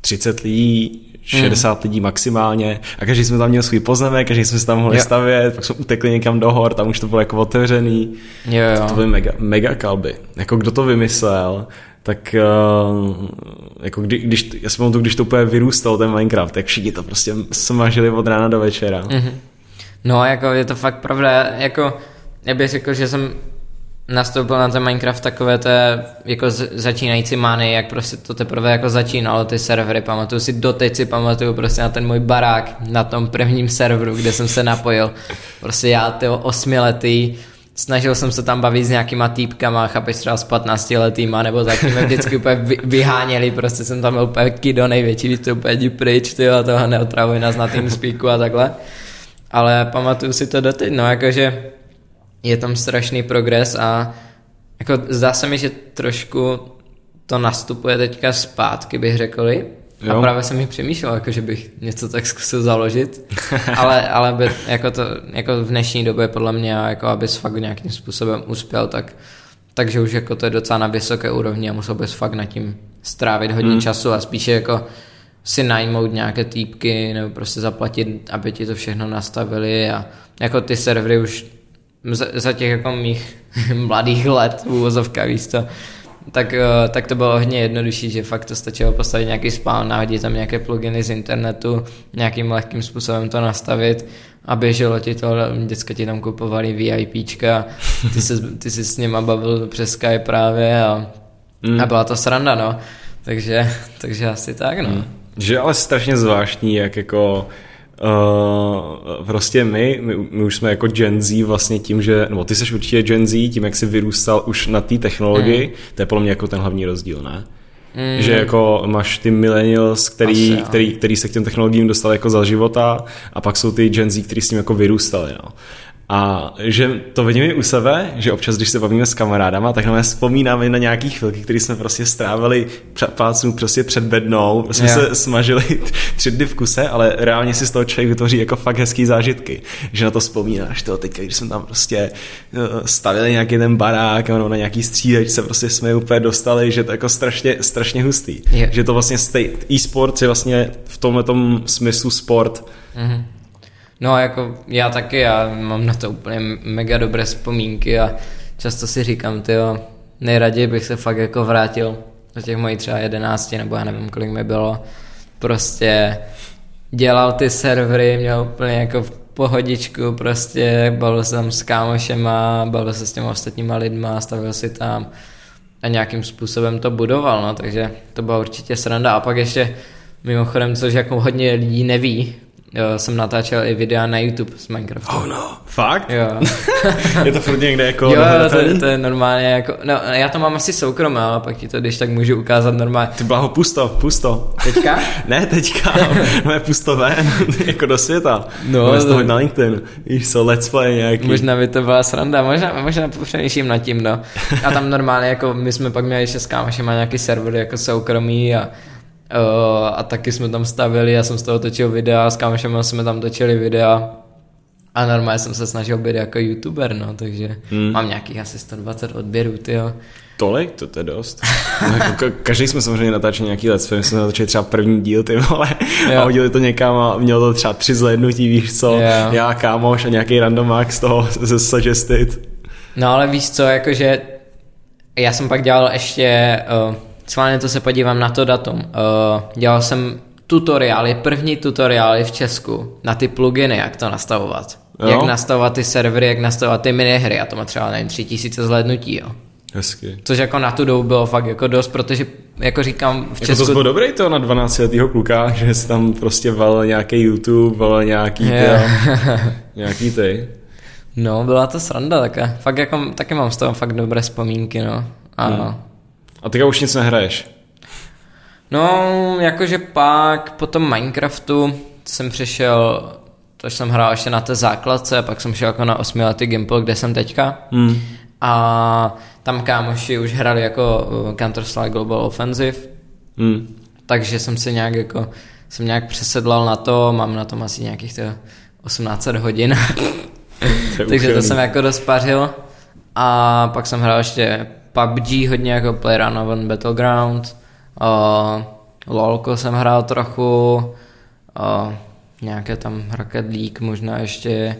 30 lidí, 60 mm. lidí maximálně a každý jsme tam měl svůj pozemek, každý jsme se tam mohli jo. stavět, pak jsme utekli někam do hor, tam už to bylo jako otevřený. Jo, jo. To, to byly mega, mega kalby. Jako kdo to vymyslel, tak uh, jako kdy, když, já si pamatuju, když to úplně vyrůstal ten Minecraft, tak všichni to prostě smažili od rána do večera. Mm-hmm. No, jako je to fakt pravda, jako já bych řekl, že jsem nastoupil na ten Minecraft takové té jako začínající mány, jak prostě to teprve jako začínalo ty servery, pamatuju si, doteď si pamatuju prostě na ten můj barák na tom prvním serveru, kde jsem se napojil, prostě já ty osmiletý, snažil jsem se tam bavit s nějakýma týpkama, chápeš třeba s 15 letýma, nebo tak mě vždycky úplně vyháněli, prostě jsem tam byl úplně kido největší, víš, to úplně jdi pryč, ty a toho neotravuj nás na tým speaku a takhle. Ale pamatuju si to doteď, no jakože je tam strašný progres a jako zdá se mi, že trošku to nastupuje teďka zpátky, bych řekl, Jo. A právě jsem mi přemýšlel, jako, že bych něco tak zkusil založit, [LAUGHS] ale, ale by, jako, to, jako v dnešní době podle mě, jako abys fakt nějakým způsobem uspěl, tak, takže už jako to je docela na vysoké úrovni a musel bys fakt nad tím strávit hodně mm. času a spíše jako si najmout nějaké týpky nebo prostě zaplatit, aby ti to všechno nastavili a jako ty servery už za, za těch jako mých [LAUGHS] mladých let v úvozovkách, víš to, tak, eh, tak to bylo hodně jednodušší, že fakt to stačilo postavit nějaký spawn, nahodit tam nějaké pluginy z internetu, nějakým lehkým způsobem to nastavit a běželo ti to, děcka ti tam kupovali VIPčka, ty se, ty jsi s nima bavil přes Skype právě a, mm. a byla to sranda, no. Takže, takže asi tak, no. Mm. Že ale strašně zvláštní, jak jako Uh, prostě my, my, my už jsme jako Gen Z vlastně tím, že, nebo ty jsi určitě Gen Z, tím, jak jsi vyrůstal už na té technologii, mm. to je podle mě jako ten hlavní rozdíl, ne? Mm. Že jako máš ty millennials, který, Asi, který, který se k těm technologiím dostali jako za života a pak jsou ty Gen Z, kteří s tím jako vyrůstali. No. A že to vidíme i u sebe, že občas, když se bavíme s kamarádama, tak nám vzpomínáme na nějaký chvilky, které jsme prostě strávili plácnu prostě před bednou, jsme yeah. se smažili [LAUGHS] tři dny v kuse, ale reálně si z toho člověk vytvoří jako fakt hezký zážitky, že na to vzpomínáš, to teď, když jsme tam prostě eh, stavili nějaký ten barák, nebo na nějaký střídač prostě jsme úplně dostali, že to je jako strašně, strašně hustý. Yeah. Že to vlastně e-sport je vlastně v tomhle smyslu sport. Mm-hmm No jako já taky, já mám na to úplně mega dobré vzpomínky a často si říkám, ty nejraději bych se fakt jako vrátil do těch mojich třeba jedenácti, nebo já nevím, kolik mi bylo. Prostě dělal ty servery, měl úplně jako v pohodičku, prostě bavil se tam s kámošema, bavil se s těmi ostatníma lidma, stavil si tam a nějakým způsobem to budoval, no, takže to byla určitě sranda. A pak ještě mimochodem, což jako hodně lidí neví, Jo, jsem natáčel i videa na YouTube z Minecraftu. Oh no, fakt? Jo. [LAUGHS] je to furt někde jako Jo, to, to, je normálně jako, no já to mám asi soukromé, ale pak ti to když tak můžu ukázat normálně. Ty blaho, pusto, pusto. Teďka? [LAUGHS] ne, teďka, no je pusto ven, jako do světa. No. Máme z toho na LinkedIn, víš co, let's play nějaký. Možná by to byla sranda, možná, možná přemýšlím nad tím, no. A tam normálně jako my jsme pak měli ještě s kámošema nějaký server jako soukromý a a taky jsme tam stavili, já jsem z toho točil videa, s kámošem jsme tam točili videa a normálně jsem se snažil být jako youtuber, no, takže hmm. mám nějakých asi 120 odběrů, jo. Tolik? To, to je dost. [LAUGHS] No, jako, každý jsme samozřejmě natáčeli nějaký let's film, jsme natáčeli třeba první díl, ty vole, jo. a hodili to někam a mělo to třeba tři zhlednutí, víš co, jo. já, kámoš a nějaký randomák z toho [LAUGHS] ze suggested. No ale víš co, jakože já jsem pak dělal ještě uh, Schválně to se podívám na to datum. Uh, dělal jsem tutoriály, první tutoriály v Česku na ty pluginy, jak to nastavovat. Jo. Jak nastavovat ty servery, jak nastavovat ty minihry a to má třeba, nevím, tři tisíce zhlédnutí, jo. Hezky. Což jako na tu dobu bylo fakt jako dost, protože jako říkám v Jako to Česku... bylo dobrý to na 12 letýho kluka, [LAUGHS] že jsi tam prostě valil nějaký YouTube, valil nějaký, ty, [LAUGHS] nějaký ty. No, byla to sranda také. Fakt jako, taky mám z toho fakt dobré vzpomínky, no. A, Hmm. A teďka už nic nehraješ. No, jakože pak po tom Minecraftu jsem přešel, to jsem hrál ještě na té základce, pak jsem šel jako na osmiletý Gimple, kde jsem teďka. Hmm. A tam kámoši už hrali jako uh, Counter-Strike Global Offensive, Hmm. takže jsem se nějak jako, jsem nějak přesedlal na to, mám na tom asi nějakých to 18 hodin. [LAUGHS] To [LAUGHS] Takže to jsem jako dost pařil. A pak jsem hrál ještě PUBG hodně jako PlayerUnknown Battleground. Uh, LOLko jsem hrál trochu. Uh, nějaké tam Rocket League možná ještě.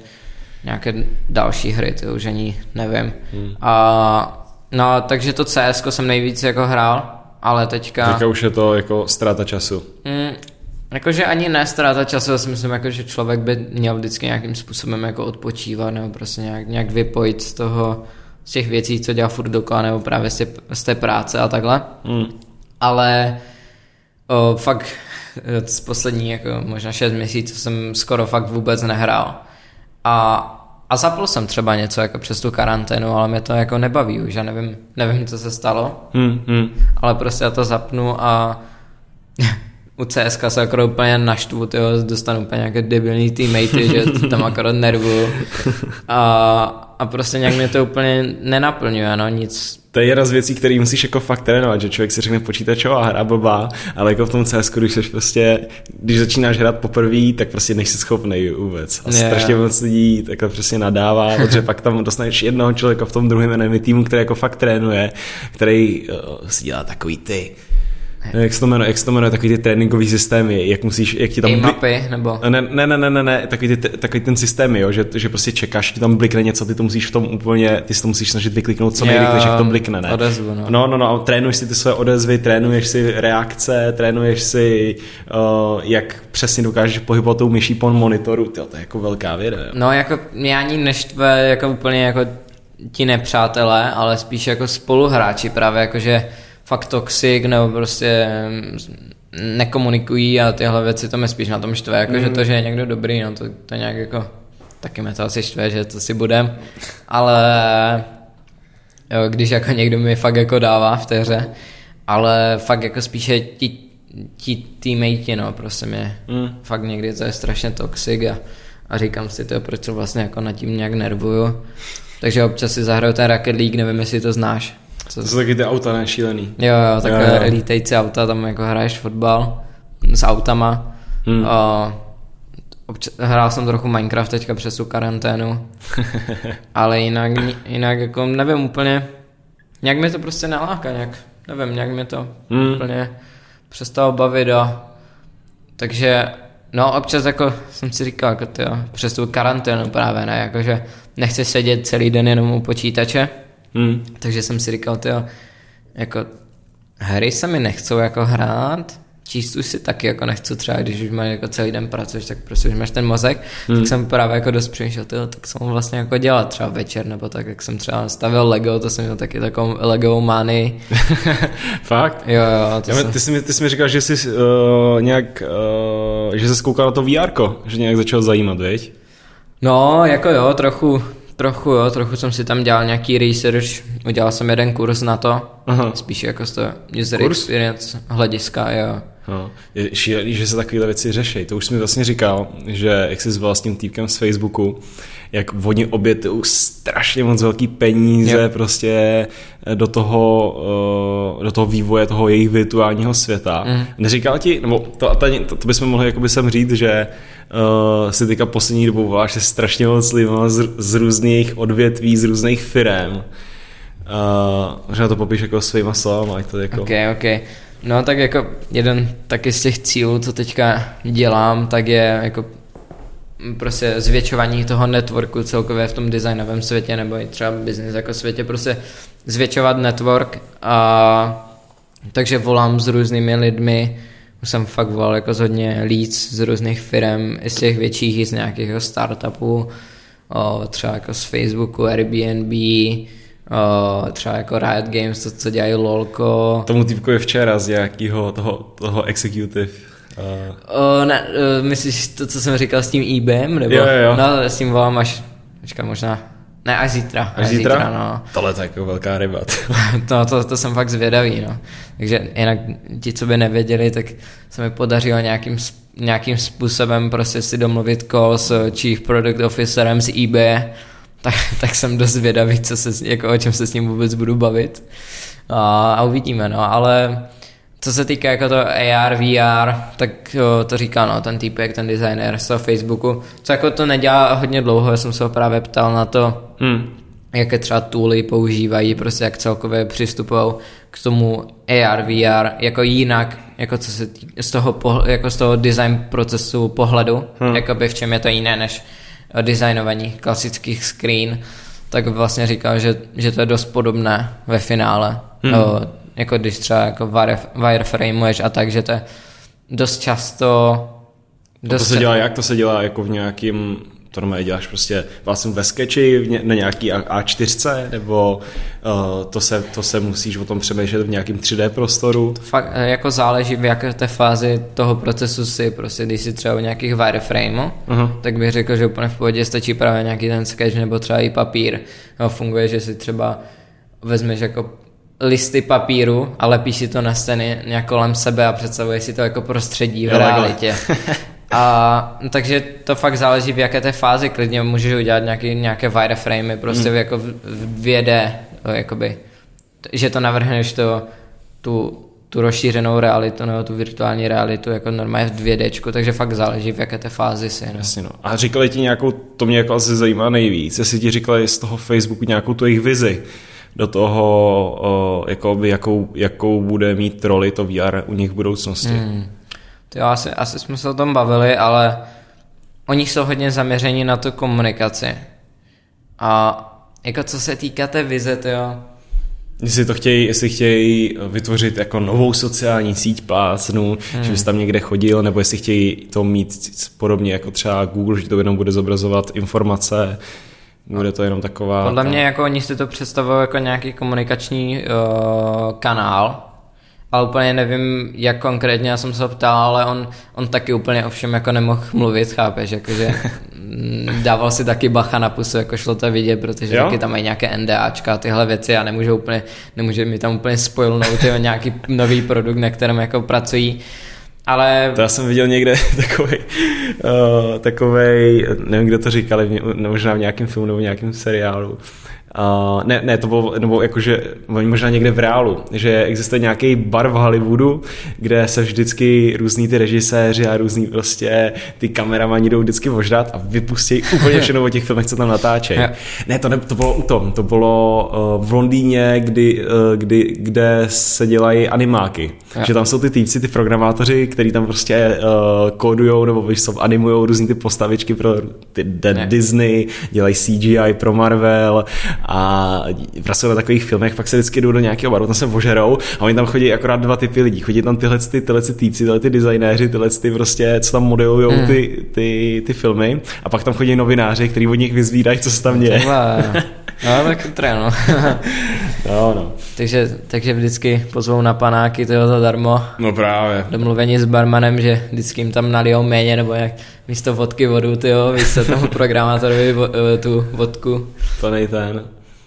Nějaké další hry, to už ani nevím. Hmm. A, no, takže to CS jsem nejvíc jako hrál, ale teďka... Teďka už je to jako ztráta času. Mm, jakože ani ne ztráta času, já si myslím, jako, že člověk by měl vždycky nějakým způsobem jako odpočívat nebo prostě nějak, nějak vypojit z toho, z těch věcí, co dělá furt dokola, nebo právě z té, z té práce a takhle. Hmm. Ale o, fakt eh, z poslední jako možná 6 měsíců jsem skoro fakt vůbec nehrál. A, a zapl jsem třeba něco jako přes tu karanténu, ale mě to jako nebaví už, já nevím, nevím, co se stalo Hmm. Hmm. ale prostě já to zapnu a [LAUGHS] u CSK se akorát úplně naštvu, tyjo, dostanu úplně nějaké debilní teammatey, že tam akorát nervuju [LAUGHS] a, a prostě nějak mě to úplně nenaplňuje, no nic. To je jedna z věcí, které musíš jako fakt trénovat, že člověk si řekne počítačová hra blbá, ale jako v tom CS, když jsi prostě, když začínáš hrát poprvé, tak prostě nejsi schopný vůbec. A Je. strašně moc lidí takhle prostě nadává, protože pak tam dostaneš jednoho člověka v tom druhém enemy týmu, který jako fakt trénuje, který uh, si dělá takový ty, jak se to jmenuje, jak se to jmenuje, takový ty tréninkový systémy, jak musíš, jak ti tam... Tam bli- mapy, nebo... Ne, ne, ne, ne, ne, ne takový, ty, takový ten systém, jo, že, že prostě čekáš, ti tam blikne něco, ty to musíš v tom úplně, ty si to musíš snažit vykliknout co nejrychleji, jak to blikne, ne? odezvu, no. no, no, no, a trénuješ si ty své odezvy, trénuješ si reakce, trénuješ si, uh, jak přesně dokážeš pohybovat tou myší po monitoru, tyjo, to je jako velká věda, jo. No jako mě ani neštve jako úplně jako ti nepřátelé, ale spíš jako spoluhráči právě jakože fakt toxic nebo prostě mm, nekomunikují a tyhle věci to mě spíš na tom štve, jakože Mm. to, že je někdo dobrý, no to, to nějak jako taky mě to asi štve, že to si budem, ale jo, když jako někdo mi fakt jako dává v té hře, ale fakt jako spíše ti, ti teammate, no, prostě mě Mm. fakt někdy to je strašně toxic a, a říkám si to, proč se vlastně jako nad tím nějak nervuju. Takže občas si zahraju ten Rocket League, nevím, jestli to znáš. Co, To jsou taky ty auta nešílený. jo, jo, takové Jo, jo. auta, tam jako hraješ fotbal s autama. Hmm. A občas, hrál jsem trochu Minecraft teďka přes tu karanténu, [LAUGHS] ale jinak, jinak jako nevím úplně, nějak mě to prostě neláká, nějak, nevím, nějak mě to Hmm. úplně přestalo bavit a takže no občas jako jsem si říkal, jako tyjo, přes tu karanténu právě ne, jakože nechci sedět celý den jenom u počítače, Hmm. takže jsem si říkal, tyjo, jako hry se mi nechcou jako hrát, číst už si taky jako nechci třeba, když už máš jako celý den pracuješ, tak prostě už máš ten mozek, hmm. tak jsem právě jako dost přemýšlel, tyjo, tak jsem vlastně jako dělat třeba večer, nebo tak, jak jsem třeba stavil Lego, to jsem měl taky takovou Lego manii, [LAUGHS] Fakt? jo, jo, to Já, jsem... ty, jsi mi, ty jsi mi říkal, že jsi uh, nějak, uh, že jsi koukal na to VR, že nějak začal zajímat, viď? No, jako jo, trochu, trochu jo, trochu jsem si tam dělal nějaký research, udělal jsem jeden kurz na to, Aha. spíš jako z toho user Kurz? experience hlediska, jo. No, je šílený, že se takovéhle věci řeší. To už jsi mi vlastně říkal, že jak jsi s vlastním týpkem z Facebooku, jak oni obětují strašně moc velký peníze Jo. prostě do toho, eh, do toho vývoje toho jejich virtuálního světa. Mm. Neříkal ti, nebo to, to, to, to bychom mohli jakoby sem říct, že uh, si teďka poslední dobou voláš se strašně moc lidma z, z různých odvětví, z různých firm. Uh, možná to popíš jako svýma slovama, ať to jako... Ok, ok. No tak jako jeden taky z těch cílů, co teďka dělám, tak je jako prostě zvětšování toho networku celkově v tom designovém světě nebo i třeba business jako světě, prostě zvětšovat network a takže volám s různými lidmi. Už jsem fakt volal jako z hodně leads z různých firm, i z těch větších, i z nějakých startupů, o, třeba jako z Facebooku, Airbnb, třeba jako Riot Games, to, co dělají LOLko. Tomu typku je včera z nějakého toho, toho executive. Uh... O, ne, o, myslíš to, co jsem říkal s tím eBayem? Nebo? Jo, jo. No, s tím volám až, počkej, možná, ne, až zítra. Až, až zítra? zítra no. Tohle je jako velká ryba. [LAUGHS] no, to, to jsem fakt zvědavý, no. Takže jinak ti, co by nevěděli, tak se mi podařilo nějakým, nějakým způsobem prostě si domluvit call s Chief Product Officerem z eBay, tak, tak jsem dost zvědavý, co se, jako, o čem se s ním vůbec budu bavit. A, a uvidíme, no, ale co se týká jako to AR, VR, tak jo, to říká no, ten týpek, ten designer z toho Facebooku, co jako to nedělá hodně dlouho, já jsem se ho právě ptal na to, hmm. jaké třeba tooly používají, prostě jak celkově přistupují k tomu AR, VR, jako jinak, jako co se týká z toho, jako z toho design procesu pohledu, hmm. by v čem je to jiné než designování klasických screen, tak vlastně říkal, že, že to je dost podobné ve finále. Hmm. O, jako když třeba jako wire, wireframeuješ a tak, že to je dost často... Dost to se dělá jak? To se dělá jako v nějakým to normálně děláš prostě vlastně ve sketchi na nějaký A4, nebo uh, to, se, to se musíš o tom přemýšlet v nějakém 3D prostoru? To fakt eh, jako záleží v jaké té fázi toho procesu si, prostě když si třeba v nějakých wireframeu, uh-huh. tak bych řekl, že úplně v pohodě stačí právě nějaký ten sketch nebo třeba i papír. No, funguje, že si třeba vezmeš jako listy papíru a lepíš si to na stěny nějak kolem sebe a představuješ si to jako prostředí v realitě. [LAUGHS] A takže to fakt záleží v jaké té fázi, klidně můžeš udělat nějaký, nějaké wireframey prostě hmm. jako v, v 2D, jakoby, že to navrhneš to, tu, tu rozšířenou realitu nebo tu virtuální realitu jako normálně v 2D, takže fakt záleží v jaké té fázi si. No. Jasně no. A říkali ti nějakou, to mě jako asi zajímá nejvíc, jestli ti říkali z toho Facebooku nějakou tu jejich vizi, do toho, jakoby, jakou, jakou bude mít roli to VR u nich v budoucnosti. Hmm. To jo, asi, asi jsme se o tom bavili, ale oni jsou hodně zaměření na tu komunikaci. A jako co se týká té vize, to jo, Jestli to chtějí, jestli chtějí vytvořit jako novou sociální síť plácnu, hmm. že bys tam někde chodil, nebo jestli chtějí to mít podobně jako třeba Google, že to jenom bude zobrazovat informace, bude to jenom taková... Podle mě jako oni si to představují jako nějaký komunikační uh, kanál, ale úplně nevím, jak konkrétně, já jsem se ho ptal, ale on, on taky úplně ovšem jako nemohl mluvit, chápeš, jakože [LAUGHS] dával si taky bacha na pusu, jako šlo to vidět, protože jo? taky tam mají nějaké NDAčka a tyhle věci a nemůže úplně, nemůže mi tam úplně spojilnout nějaký nový produkt, na kterém jako pracují. Ale... To já jsem viděl někde [LAUGHS] takový, uh, takovej, nevím, kde to říkali, možná v nějakém filmu nebo v nějakém seriálu, Uh, ne, ne, to bylo, nebo jakože možná někde v reálu, že existuje nějaký bar v Hollywoodu, kde se vždycky různí ty režiséři a různí prostě ty kameramani jdou vždycky ožrat a vypustí úplně všechno o těch filmech, co tam natáčejí. Ne, to, ne, to bylo u tom, to bylo uh, v Londýně, kdy, uh, kdy, kde se dělají animáky. Ja. Že tam jsou ty týpci, ty programátoři, kteří tam prostě uh, kódujou nebo víš animujou různý ty postavičky pro ty Disney, dělají CGI pro Marvel a pracují na takových filmech, pak se vždycky jdou do nějakého baru, tam se ožerou a oni tam chodí akorát dva typy lidí. Chodí tam tyhle, ty, tyhle ty týpci, tyhle ty designéři, tyhle ty prostě, co tam modelují hmm. ty, ty, ty, filmy a pak tam chodí novináři, kteří od nich vyzvídají, co se tam děje. [LAUGHS] No, tak chytré, no. [LAUGHS] no, no. Takže, takže vždycky pozvou na panáky, to zadarmo. No právě. Domluvení s barmanem, že vždycky jim tam nalijou méně, nebo jak místo vodky vodu, ty jo, vy se tomu programátorovi eh, tu vodku. To ten.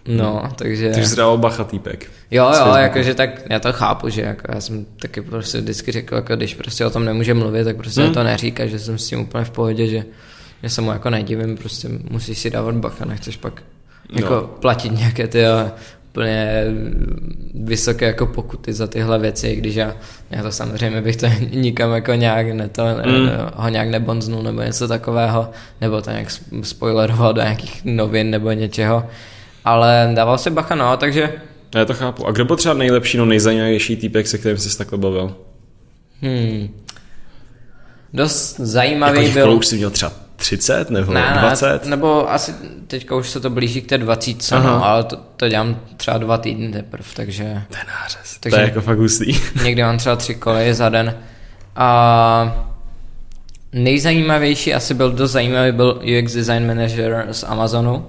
No, takže... Ty jsi dával bacha týpek. Jo, jo, jakože tak já to chápu, že jako já jsem taky prostě vždycky řekl, jako když prostě o tom nemůže mluvit, tak prostě hmm. to neříká, že jsem s tím úplně v pohodě, že já se mu jako nedivím, prostě musíš si dávat bacha, nechceš pak jako no. platit nějaké ty úplně vysoké jako pokuty za tyhle věci, když já, já to samozřejmě bych to [LAUGHS] nikam jako nějak ne to, mm. ho nějak nebonznul nebo něco takového, nebo to nějak spoileroval do nějakých novin nebo něčeho, ale dával se bacha, no, takže... Já to chápu. A kdo byl třeba nejlepší, no nejzajímavější týpek, se kterým jsi takhle bavil? Hmm. Dost zajímavý jako byl... už jsi měl třeba 30 nebo ne, 20? Ne, nebo asi teďka už se to blíží k té 20, no, ale to, to dělám třeba dva týdny teprve, takže... To je nářez. Takže to je jako fakt hustý. [LAUGHS] někdy mám třeba tři koleje za den A nejzajímavější asi byl dost zajímavý byl UX Design Manager z Amazonu.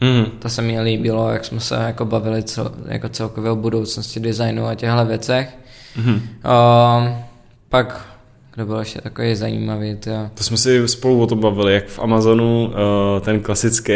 Mm. To se mi líbilo, jak jsme se jako bavili co, jako celkově o budoucnosti designu a těchto věcech. Mm. A pak, kdo byl ještě takový zajímavý, to To jsme si spolu o tom bavili, jak v Amazonu uh, ten klasický,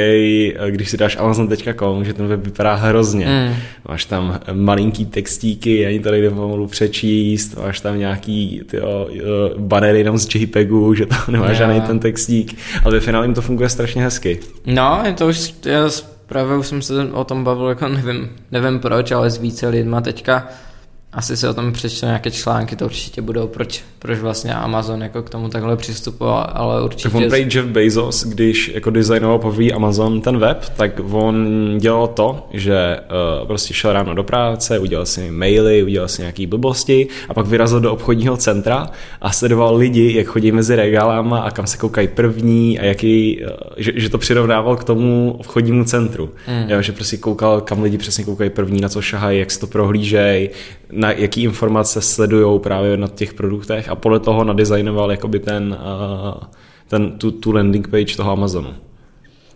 uh, když si dáš amazon.com, že ten web vypadá hrozně. Mm. Máš tam malinký textíky, ani to nejde pomalu přečíst, máš tam nějaký tyjo, uh, banery jenom z JPEGu, že tam nemá Jo. žádný ten textík, ale ve finále jim to funguje strašně hezky. No, je to už, já právě už jsem se o tom bavil, jako nevím, nevím proč, ale s více lidma teďka asi se o tom přečtu nějaké články, to určitě budou, proč, proč vlastně Amazon jako k tomu takhle přistupoval, ale určitě... Tak on prej Jeff Bezos, když jako designoval poprvé Amazon ten web, tak on dělal to, že uh, prostě šel ráno do práce, udělal si maily, udělal si nějaký blbosti a pak vyrazil do obchodního centra a sledoval lidi, jak chodí mezi regálama a kam se koukají první a jaký, uh, že, že to přirovnával k tomu obchodnímu centru. Mm. Jo, že prostě koukal, kam lidi přesně koukají první, na co šahají, jak si to prohlížejí, na jaký informace sledují právě na těch produktech a podle toho nadizajnoval jakoby ten, uh, ten tu, tu landing page toho Amazonu.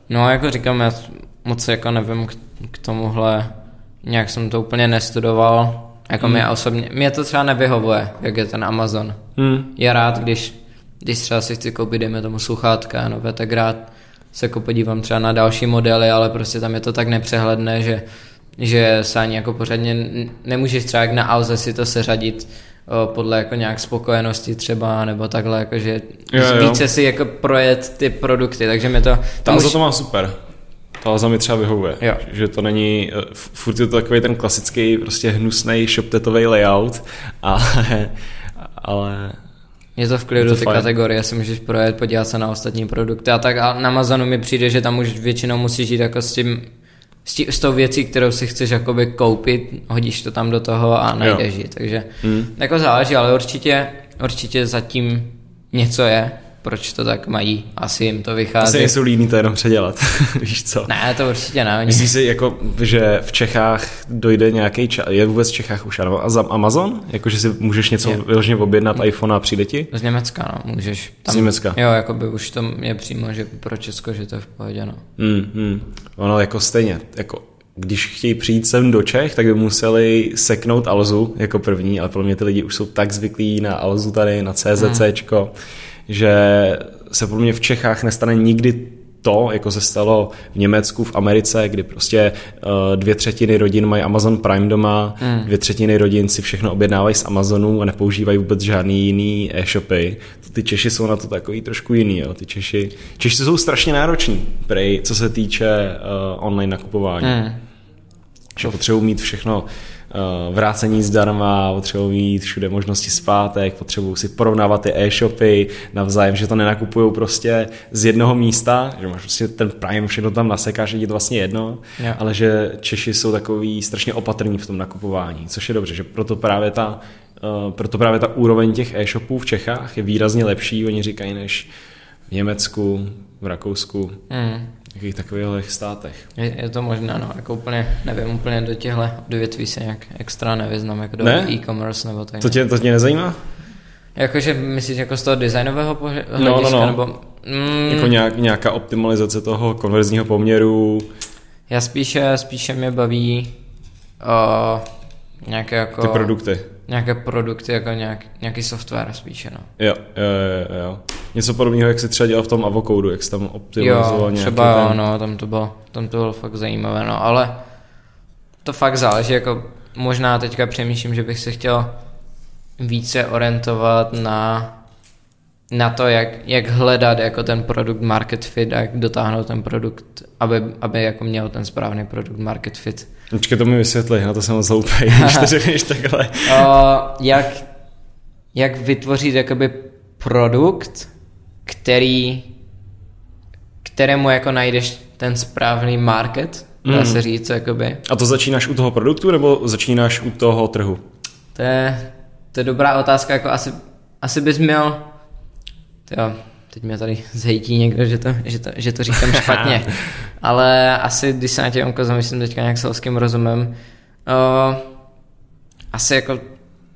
No, jako říkám, já moc jako nevím k, k tomuhle, nějak jsem to úplně nestudoval, jako mě osobně, mě to třeba nevyhovuje, jak je ten Amazon. Hmm. Je rád, když, když třeba si chci koupit, dejme tomu sluchátka nové, tak rád se jako podívám třeba na další modely, ale prostě tam je to tak nepřehledné, že, že se ani jako pořádně nemůžeš třeba jak na auze si to seřadit o, podle jako nějak spokojenosti třeba, nebo takhle, jakože Jo, jo. více si jako projet ty produkty, takže mi to... Ta to Alza to má super. Ta Alza mi třeba vyhovuje. Jo. Že to není, eh, furt je to takový ten klasický prostě hnusný shoptetový layout, ale, [LAUGHS] ale Je to v klidu to ty fajn. kategorie, si můžeš projet, podívat se na ostatní produkty a tak a na Amazonu mi přijde, že tam už většinou musíš jít jako s tím, s, tí, s tou věcí, kterou si chceš jakoby koupit, hodíš to tam do toho a najdeš ji, takže Hmm. jako záleží, ale určitě, určitě zatím něco je, proč to tak mají, asi jim to asi vychází. nejsou líní to jenom předělat. [LAUGHS] Víš co? Ne, to určitě ne, oni- Myslíš si, jako, že v Čechách dojde nějaký čas, je vůbec v Čechách už ano, a za Amazon? Jako, že si můžeš něco Je. vyloženě objednat iPhone a přijde ti? z Německa, no, můžeš. Z Německa. Jo, jakoby už to je přímo, že pro Česko, že to je v pohodě, no. Hmm, hmm. Ono jako stejně, jako když chtějí přijít sem do Čech, tak by museli seknout Alzu jako první, ale pro mě ty lidi už jsou tak zvyklí na Alzu tady, na CZCčko, hmm. Že se podle mě v Čechách nestane nikdy to, jako se stalo v Německu, v Americe, kdy prostě uh, dvě třetiny rodin mají Amazon Prime doma, mm. dvě třetiny rodin si všechno objednávají z Amazonu a nepoužívají vůbec žádný jiný e-shopy. Ty Češi jsou na to takový trošku jiný. Jo. Ty Češi, Češi jsou strašně nároční, prej, co se týče uh, online nakupování. Mm. Že potřebují mít všechno uh, vrácení zdarma, potřebují mít všude možnosti zpátek, potřebují si porovnávat ty e-shopy navzájem, že to nenakupují prostě z jednoho místa, že máš prostě ten Prime, všechno tam nasekáš, že je to vlastně jedno, Jo. ale že Češi jsou takový strašně opatrní v tom nakupování, což je dobře, že proto právě ta, uh, proto právě ta úroveň těch e-shopů v Čechách je výrazně lepší, oni říkají, než v Německu, v Rakousku, Hmm. V nějakých takových státech. Je, je to možné, no, jako úplně, nevím, úplně do těchto odvětví se nějak extra nevyznám, jako do Ne? e-commerce nebo tak. To tě, to tě nezajímá? Jakože myslíš jako z toho designového pohled- No, no, hlediska, no. nebo... Mm, Jako nějak, nějaká optimalizace toho konverzního poměru. Já spíše, spíše mě baví uh, nějaké jako... Ty produkty. Nějaké produkty, jako nějak, nějaký software spíše, no. Jo, jo, jo, jo. Něco podobného, jak si třeba dělal v tom avokodu, jak jsi tam optimalizoval Jo, nějaký třeba ten... jo, no, tam to bylo, tam to bylo fakt zajímavé, no, ale to fakt záleží, jako možná teďka přemýšlím, že bych se chtěl více orientovat na na to, jak, jak hledat jako ten produkt market fit a jak dotáhnout ten produkt, aby, aby jako měl ten správný produkt market fit. Počkej, to mi vysvětli, na to jsem moc hloupej, [LAUGHS] když to řekneš takhle. Uh, jak, jak vytvořit jakoby produkt, který kterému jako najdeš ten správný market, dá Mm. se říct, jakoby. A to začínáš u toho produktu, nebo začínáš u toho trhu? To je, to je dobrá otázka, jako asi, asi bys měl, jo, teď mě tady [LAUGHS] zhejtí někdo, že to, že to, že to říkám [LAUGHS] špatně, ale asi, když se na tě Onko zamyslím teďka nějak selským rozumem, uh, asi jako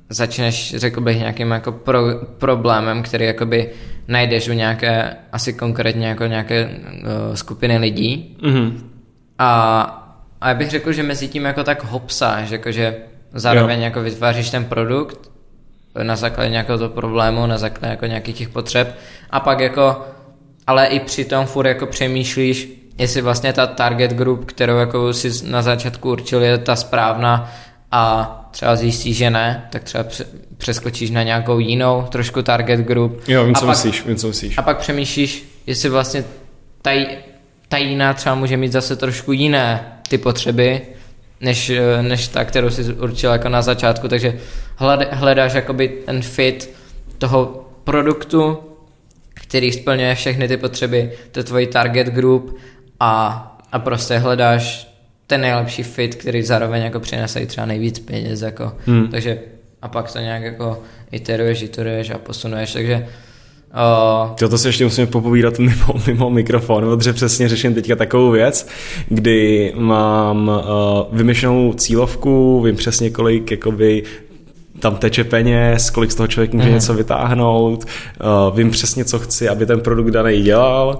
začneš, řekl bych, nějakým jako pro, problémem, který jakoby najdeš u nějaké, asi konkrétně jako nějaké uh, skupiny lidí. Mm-hmm. A, a já bych řekl, že mezi tím jako tak hopsáš, jako že zároveň jo. jako vytváříš ten produkt na základě nějakého toho problému, na základě jako nějakých těch potřeb a pak jako, ale i přitom furt jako přemýšlíš, jestli vlastně ta target group, kterou jako si na začátku určil, je ta správná a třeba zjistíš, že ne, tak třeba přeskočíš na nějakou jinou trošku target group. Jo, vím, co pak, myslíš, vím, co myslíš. A pak přemýšlíš, jestli vlastně ta, ta jiná třeba může mít zase trošku jiné ty potřeby, než, než ta, kterou jsi určil jako na začátku, takže hledáš jakoby ten fit toho produktu, který splňuje všechny ty potřeby, to je tvojí target group a, a prostě hledáš ten nejlepší fit, který zároveň jako přinese i třeba nejvíc peněz, jako, hmm. takže a pak to nějak jako iteruješ, iteruješ a posunuješ, takže Uh, to si ještě musíme popovídat mimo, [LAUGHS] mimo mikrofon, protože přesně řeším teďka takovou věc, kdy mám uh, vymyšlenou cílovku, vím přesně kolik jakoby tam teče peněz, kolik z toho člověk může mm. něco vytáhnout, uh, vím přesně, co chci, aby ten produkt daný dělal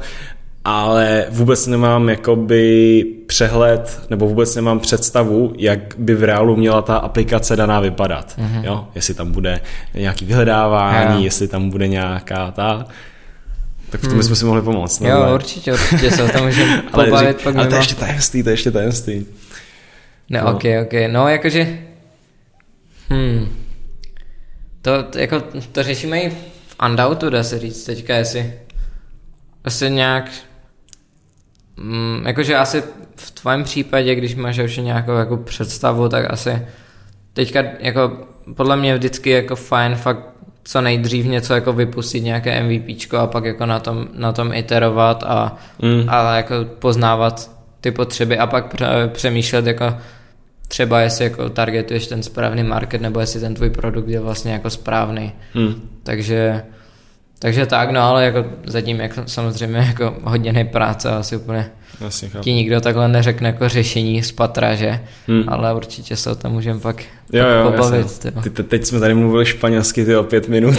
ale vůbec nemám jakoby přehled nebo vůbec nemám představu, jak by v reálu měla ta aplikace daná vypadat. Mm-hmm. Jo? Jestli tam bude nějaký vyhledávání, yeah. jestli tam bude nějaká ta... Tak v tom hmm. jsme si mohli pomoct. Jo, ne? určitě, určitě se o tom můžeme [LAUGHS] pobavit. ale, pak ale to je ještě tajemství, to je ještě tajemství. Ne, no. ok, ok. No, jakože... Hmm. To, jako, to řešíme i v Undoutu, dá se říct teďka, jestli asi nějak Mm, jakože asi v tvém případě, když máš už nějakou jako představu, tak asi teďka jako podle mě vždycky jako fajn fakt co nejdřív něco jako vypustit nějaké MVPčko a pak jako na tom, na tom iterovat a, mm. a jako poznávat ty potřeby a pak přemýšlet jako třeba jestli jako targetuješ ten správný market nebo jestli ten tvůj produkt je vlastně jako správný. Mm. Takže takže tak, no ale jako zatím jako samozřejmě jako hodně práce asi úplně Jasně, ti nikdo takhle neřekne jako řešení z patra, že? Hmm. Ale určitě se o tom můžeme pak, jo, pak jo, pobavit. Ty, te, teď jsme tady mluvili španělsky ty o pět minut.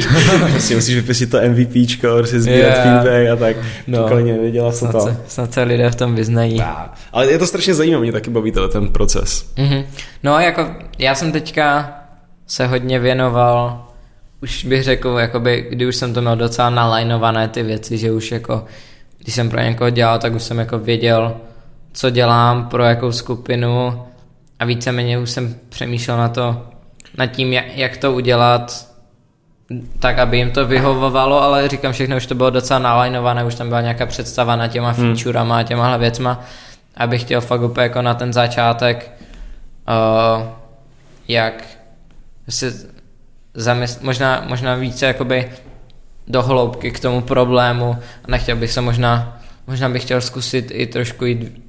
[LAUGHS] prostě musíš vypisat to MVPčko, prostě sbírat yeah. feedback a tak. No, Klidně nevěděla, co to. Se, snad se lidé v tom vyznají. Tá. Ale je to strašně zajímavé, mě taky baví ten proces. Mm-hmm. No a jako já jsem teďka se hodně věnoval už bych řekl, jakoby, kdy už jsem to měl docela nalajnované ty věci, že už jako, když jsem pro někoho dělal, tak už jsem jako věděl, co dělám, pro jakou skupinu a víceméně už jsem přemýšlel na to, nad tím, jak, jak to udělat, tak, aby jim to vyhovovalo, ale říkám, všechno už to bylo docela nalajnované, už tam byla nějaká představa na těma hmm. featurama a těma věcma, abych chtěl fakt úplně jako na ten začátek, uh, jak se zamysl, možná, možná více jakoby do hloubky k tomu problému a nechtěl bych se možná, možná bych chtěl zkusit i trošku jít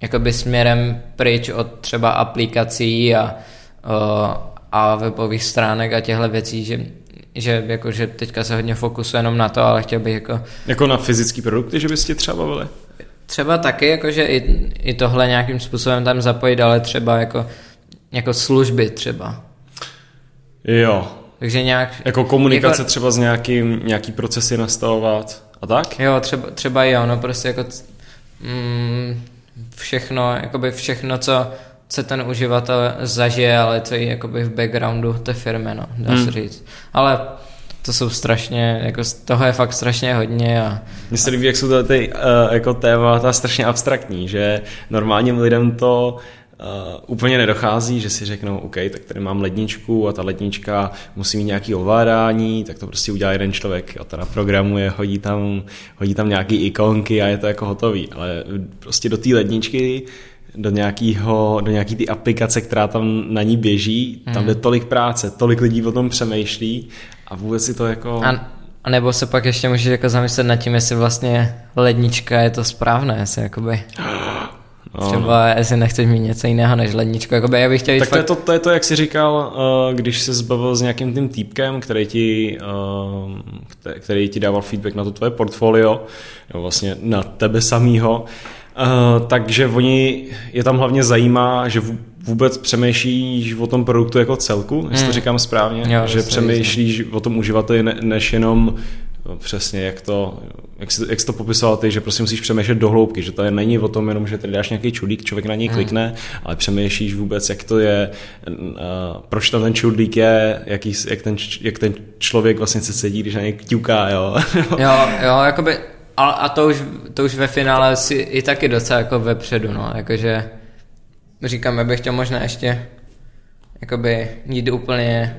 jakoby směrem pryč od třeba aplikací a, a webových stránek a těchto věcí, že, že, jako, že teďka se hodně fokusuje jenom na to, ale chtěl bych jako... Jako na fyzické produkty, že byste třeba bavili? Třeba taky, jakože i, i tohle nějakým způsobem tam zapojit, ale třeba jako, jako služby třeba. Jo. Takže nějak... Jako komunikace jako, třeba s nějakým, nějaký procesy nastavovat a tak? Jo, třeba, třeba jo, no prostě jako mm, všechno, jakoby všechno, co, co ten uživatel zažije, ale co je jakoby v backgroundu té firmy, no, dá hmm. se říct. Ale to jsou strašně, jako toho je fakt strašně hodně. A, Mně se líbí, jak jsou to ty uh, jako témata strašně abstraktní, že normálním lidem to Uh, úplně nedochází, že si řeknou, OK, tak tady mám ledničku a ta lednička musí mít nějaký ovládání, tak to prostě udělá jeden člověk a to naprogramuje, hodí tam, hodí tam nějaký ikonky a je to jako hotový. Ale prostě do té ledničky do nějakýho, do nějaký ty aplikace, která tam na ní běží, hmm. tam jde tolik práce, tolik lidí o tom přemýšlí a vůbec si to jako... A, a nebo se pak ještě můžeš jako zamyslet nad tím, jestli vlastně lednička je to správné, jestli jakoby... [GASPS] No. Třeba jestli nechceš mít něco jiného než ledničku. Jakoby já bych chtěl tak to, fakt... je to, to je to, jak jsi říkal, uh, když se zbavil s nějakým tím týpkem, který ti, uh, který ti dával feedback na to tvoje portfolio, nebo vlastně na tebe samýho, uh, takže oni, je tam hlavně zajímá, že vůbec přemýšlíš o tom produktu jako celku, jestli to Hmm. říkám správně, Jo, že přemýšlíš o tom uživateli ne, než jenom no, přesně, jak to, jak jsi, jak jsi to popisoval ty, že prostě musíš přemýšlet do hloubky, že to je, není o tom jenom, že tady dáš nějaký čudlík, člověk na něj klikne, ale přemýšlíš vůbec, jak to je, uh, proč tam ten čudlík je, jaký, jak, ten, jak ten člověk vlastně se sedí, když na něj ťuká, jo. [LAUGHS] Jo, jo, jakoby, a, a to, už, to už ve finále si i taky docela jako vepředu, no, jakože říkám, já bych chtěl možná ještě jakoby jít úplně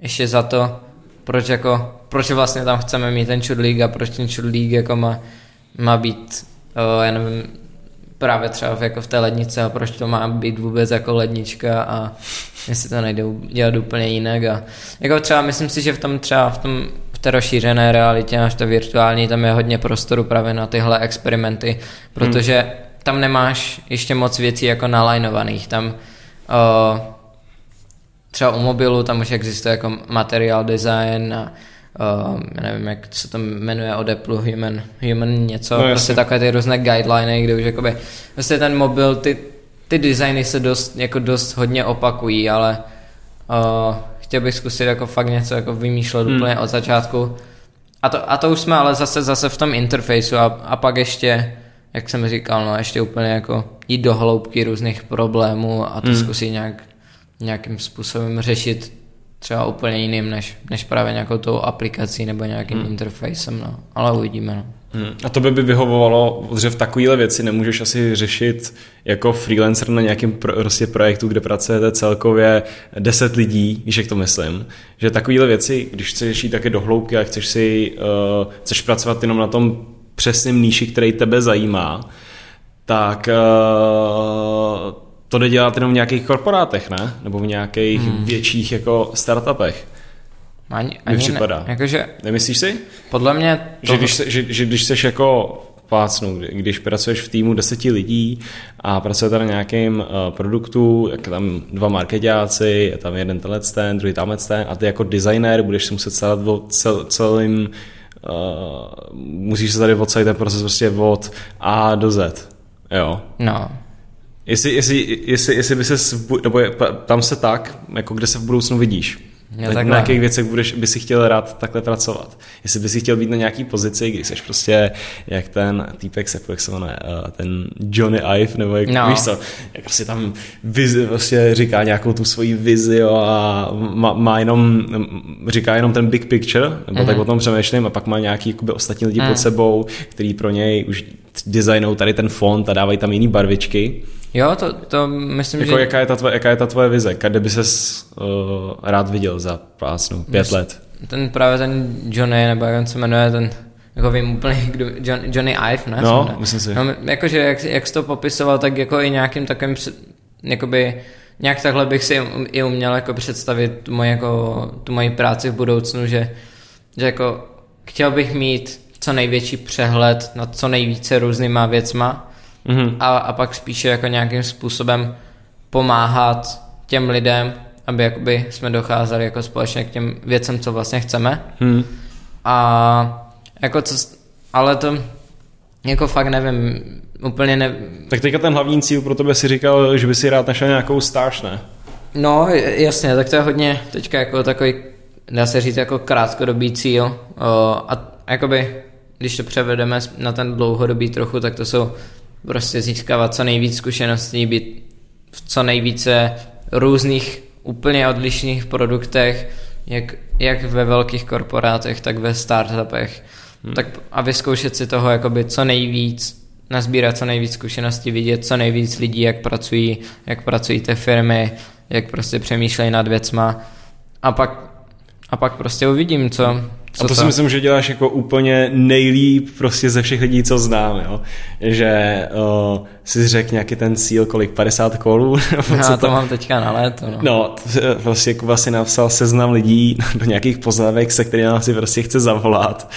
ještě za to, proč jako, proč vlastně tam chceme mít ten čudlík a proč ten čudlík jako má, má být, o, já nevím, právě třeba jako v té lednice a proč to má být vůbec jako lednička a jestli to nejde dělat úplně jinak a jako třeba myslím si, že v tom třeba v tom v té rozšířené realitě až to virtuální, tam je hodně prostoru právě na tyhle experimenty, protože tam nemáš ještě moc věcí jako nalajnovaných, tam o, třeba u mobilu tam už existuje jako material design a uh, já nevím, jak se to jmenuje od Apple, human, human něco, No, prostě takové ty různé guideliny, kde už jakoby, prostě ten mobil, ty, ty designy se dost, jako dost hodně opakují, ale uh, chtěl bych zkusit jako fakt něco jako vymýšlet Hmm. úplně od začátku. A to, a to už jsme ale zase, zase v tom interfejsu a, a pak ještě, jak jsem říkal, no ještě úplně jako jít do hloubky různých problémů a to hmm. zkusit nějak, nějakým způsobem řešit třeba úplně jiným, než, než právě nějakou tou aplikací nebo nějakým hmm. interfejsem, no. Ale uvidíme, no. Hmm. A to by by vyhovovalo, že v takovéhle věci nemůžeš asi řešit jako freelancer na nějakém pro, prostě projektu, kde pracujete celkově 10 lidí, víš, jak to myslím. Že takovéhle věci, když chceš řešit také do hloubky a chceš si, uh, chceš pracovat jenom na tom přesném níši, který tebe zajímá, tak uh, to jde dělat jenom v nějakých korporátech, ne? Nebo v nějakých hmm. větších jako startupech. Ani, ani připadá. Ne, jakože Nemyslíš si? podle mě Že když, se, že, že když seš jako plácnu, kdy- když pracuješ v týmu deseti lidí a pracujete na nějakém uh, produktu, jak tam dva marketáci, je tam jeden tenhle ten, druhý tamhle ten a ty jako designer budeš si muset starat o cel, celým uh, musíš se tady od celý ten proces prostě od A do Z. Jo. no, Jestli, jestli, jestli, jestli by se, nebo je, tam se tak, jako kde se v budoucnu vidíš. Jo, na, jakých věcech budeš, by si chtěl rád takhle pracovat. Jestli by si chtěl být na nějaký pozici, kdy jsi prostě jak ten týpek, se- jak se jmenuje, eh, ten Johnny Ive, nebo jak, No. víš co, jak prostě tam vizi, prostě říká nějakou tu svoji vizi jo, a má, má, jenom, říká jenom ten big picture, nebo mm-hmm. tak o tom přemýšlím a pak má nějaký jakoby, ostatní lidi mm. pod sebou, který pro něj už designou tady ten font a dávají tam jiný barvičky. jo, to, to myslím, Jako že... jaká, je ta tvoje, jaká je ta tvoje vize? Kde by ses uh, rád viděl za plásnu? Pět Myslím- let? Ten právě ten Johnny, nebo jak on se jmenuje, ten, jako vím úplně, kdo, John, Johnny Ive, ne? No, myslím si. No, jakože jak, jak jsi to popisoval, tak jako i nějakým takovým, jakoby, nějak takhle bych si um- i uměl jako představit tu moji, jako, tu moji práci v budoucnu, že, že jako chtěl bych mít co největší přehled nad co nejvíce různýma věcma Mhm. a, a pak spíše jako nějakým způsobem pomáhat těm lidem, aby jakoby jsme docházeli jako společně k těm věcem, co vlastně chceme. Hmm. A jako co, ale to jako fakt nevím, úplně ne, Tak teďka ten hlavní cíl pro tebe si říkal, že by si rád našel nějakou stáž, ne? no jasně, tak to je hodně teďka jako takový, dá se říct jako krátkodobý cíl o, a jakoby, když to převedeme na ten dlouhodobý trochu, tak to jsou prostě získávat co nejvíc zkušeností, být v co nejvíce různých úplně odlišných produktech, jak, jak ve velkých korporátech, tak ve startupech. Hmm. Tak a vyzkoušet si toho jakoby co nejvíc, nazbírat co nejvíc zkušeností, vidět co nejvíc lidí, jak pracují, jak pracují ty firmy, jak prostě přemýšlejí nad věcma a pak, a pak prostě uvidím, co, co a to, si myslím, že děláš jako úplně nejlíp prostě ze všech lidí, co znám, jo? Že uh, si řekl nějaký ten cíl, kolik, 50 kolů? [LAUGHS] Já co to mám teďka na léto. No. No, t- vlastně Kuba si napsal seznam lidí [LAUGHS] do nějakých poznávek, se kterými si prostě chce zavolat.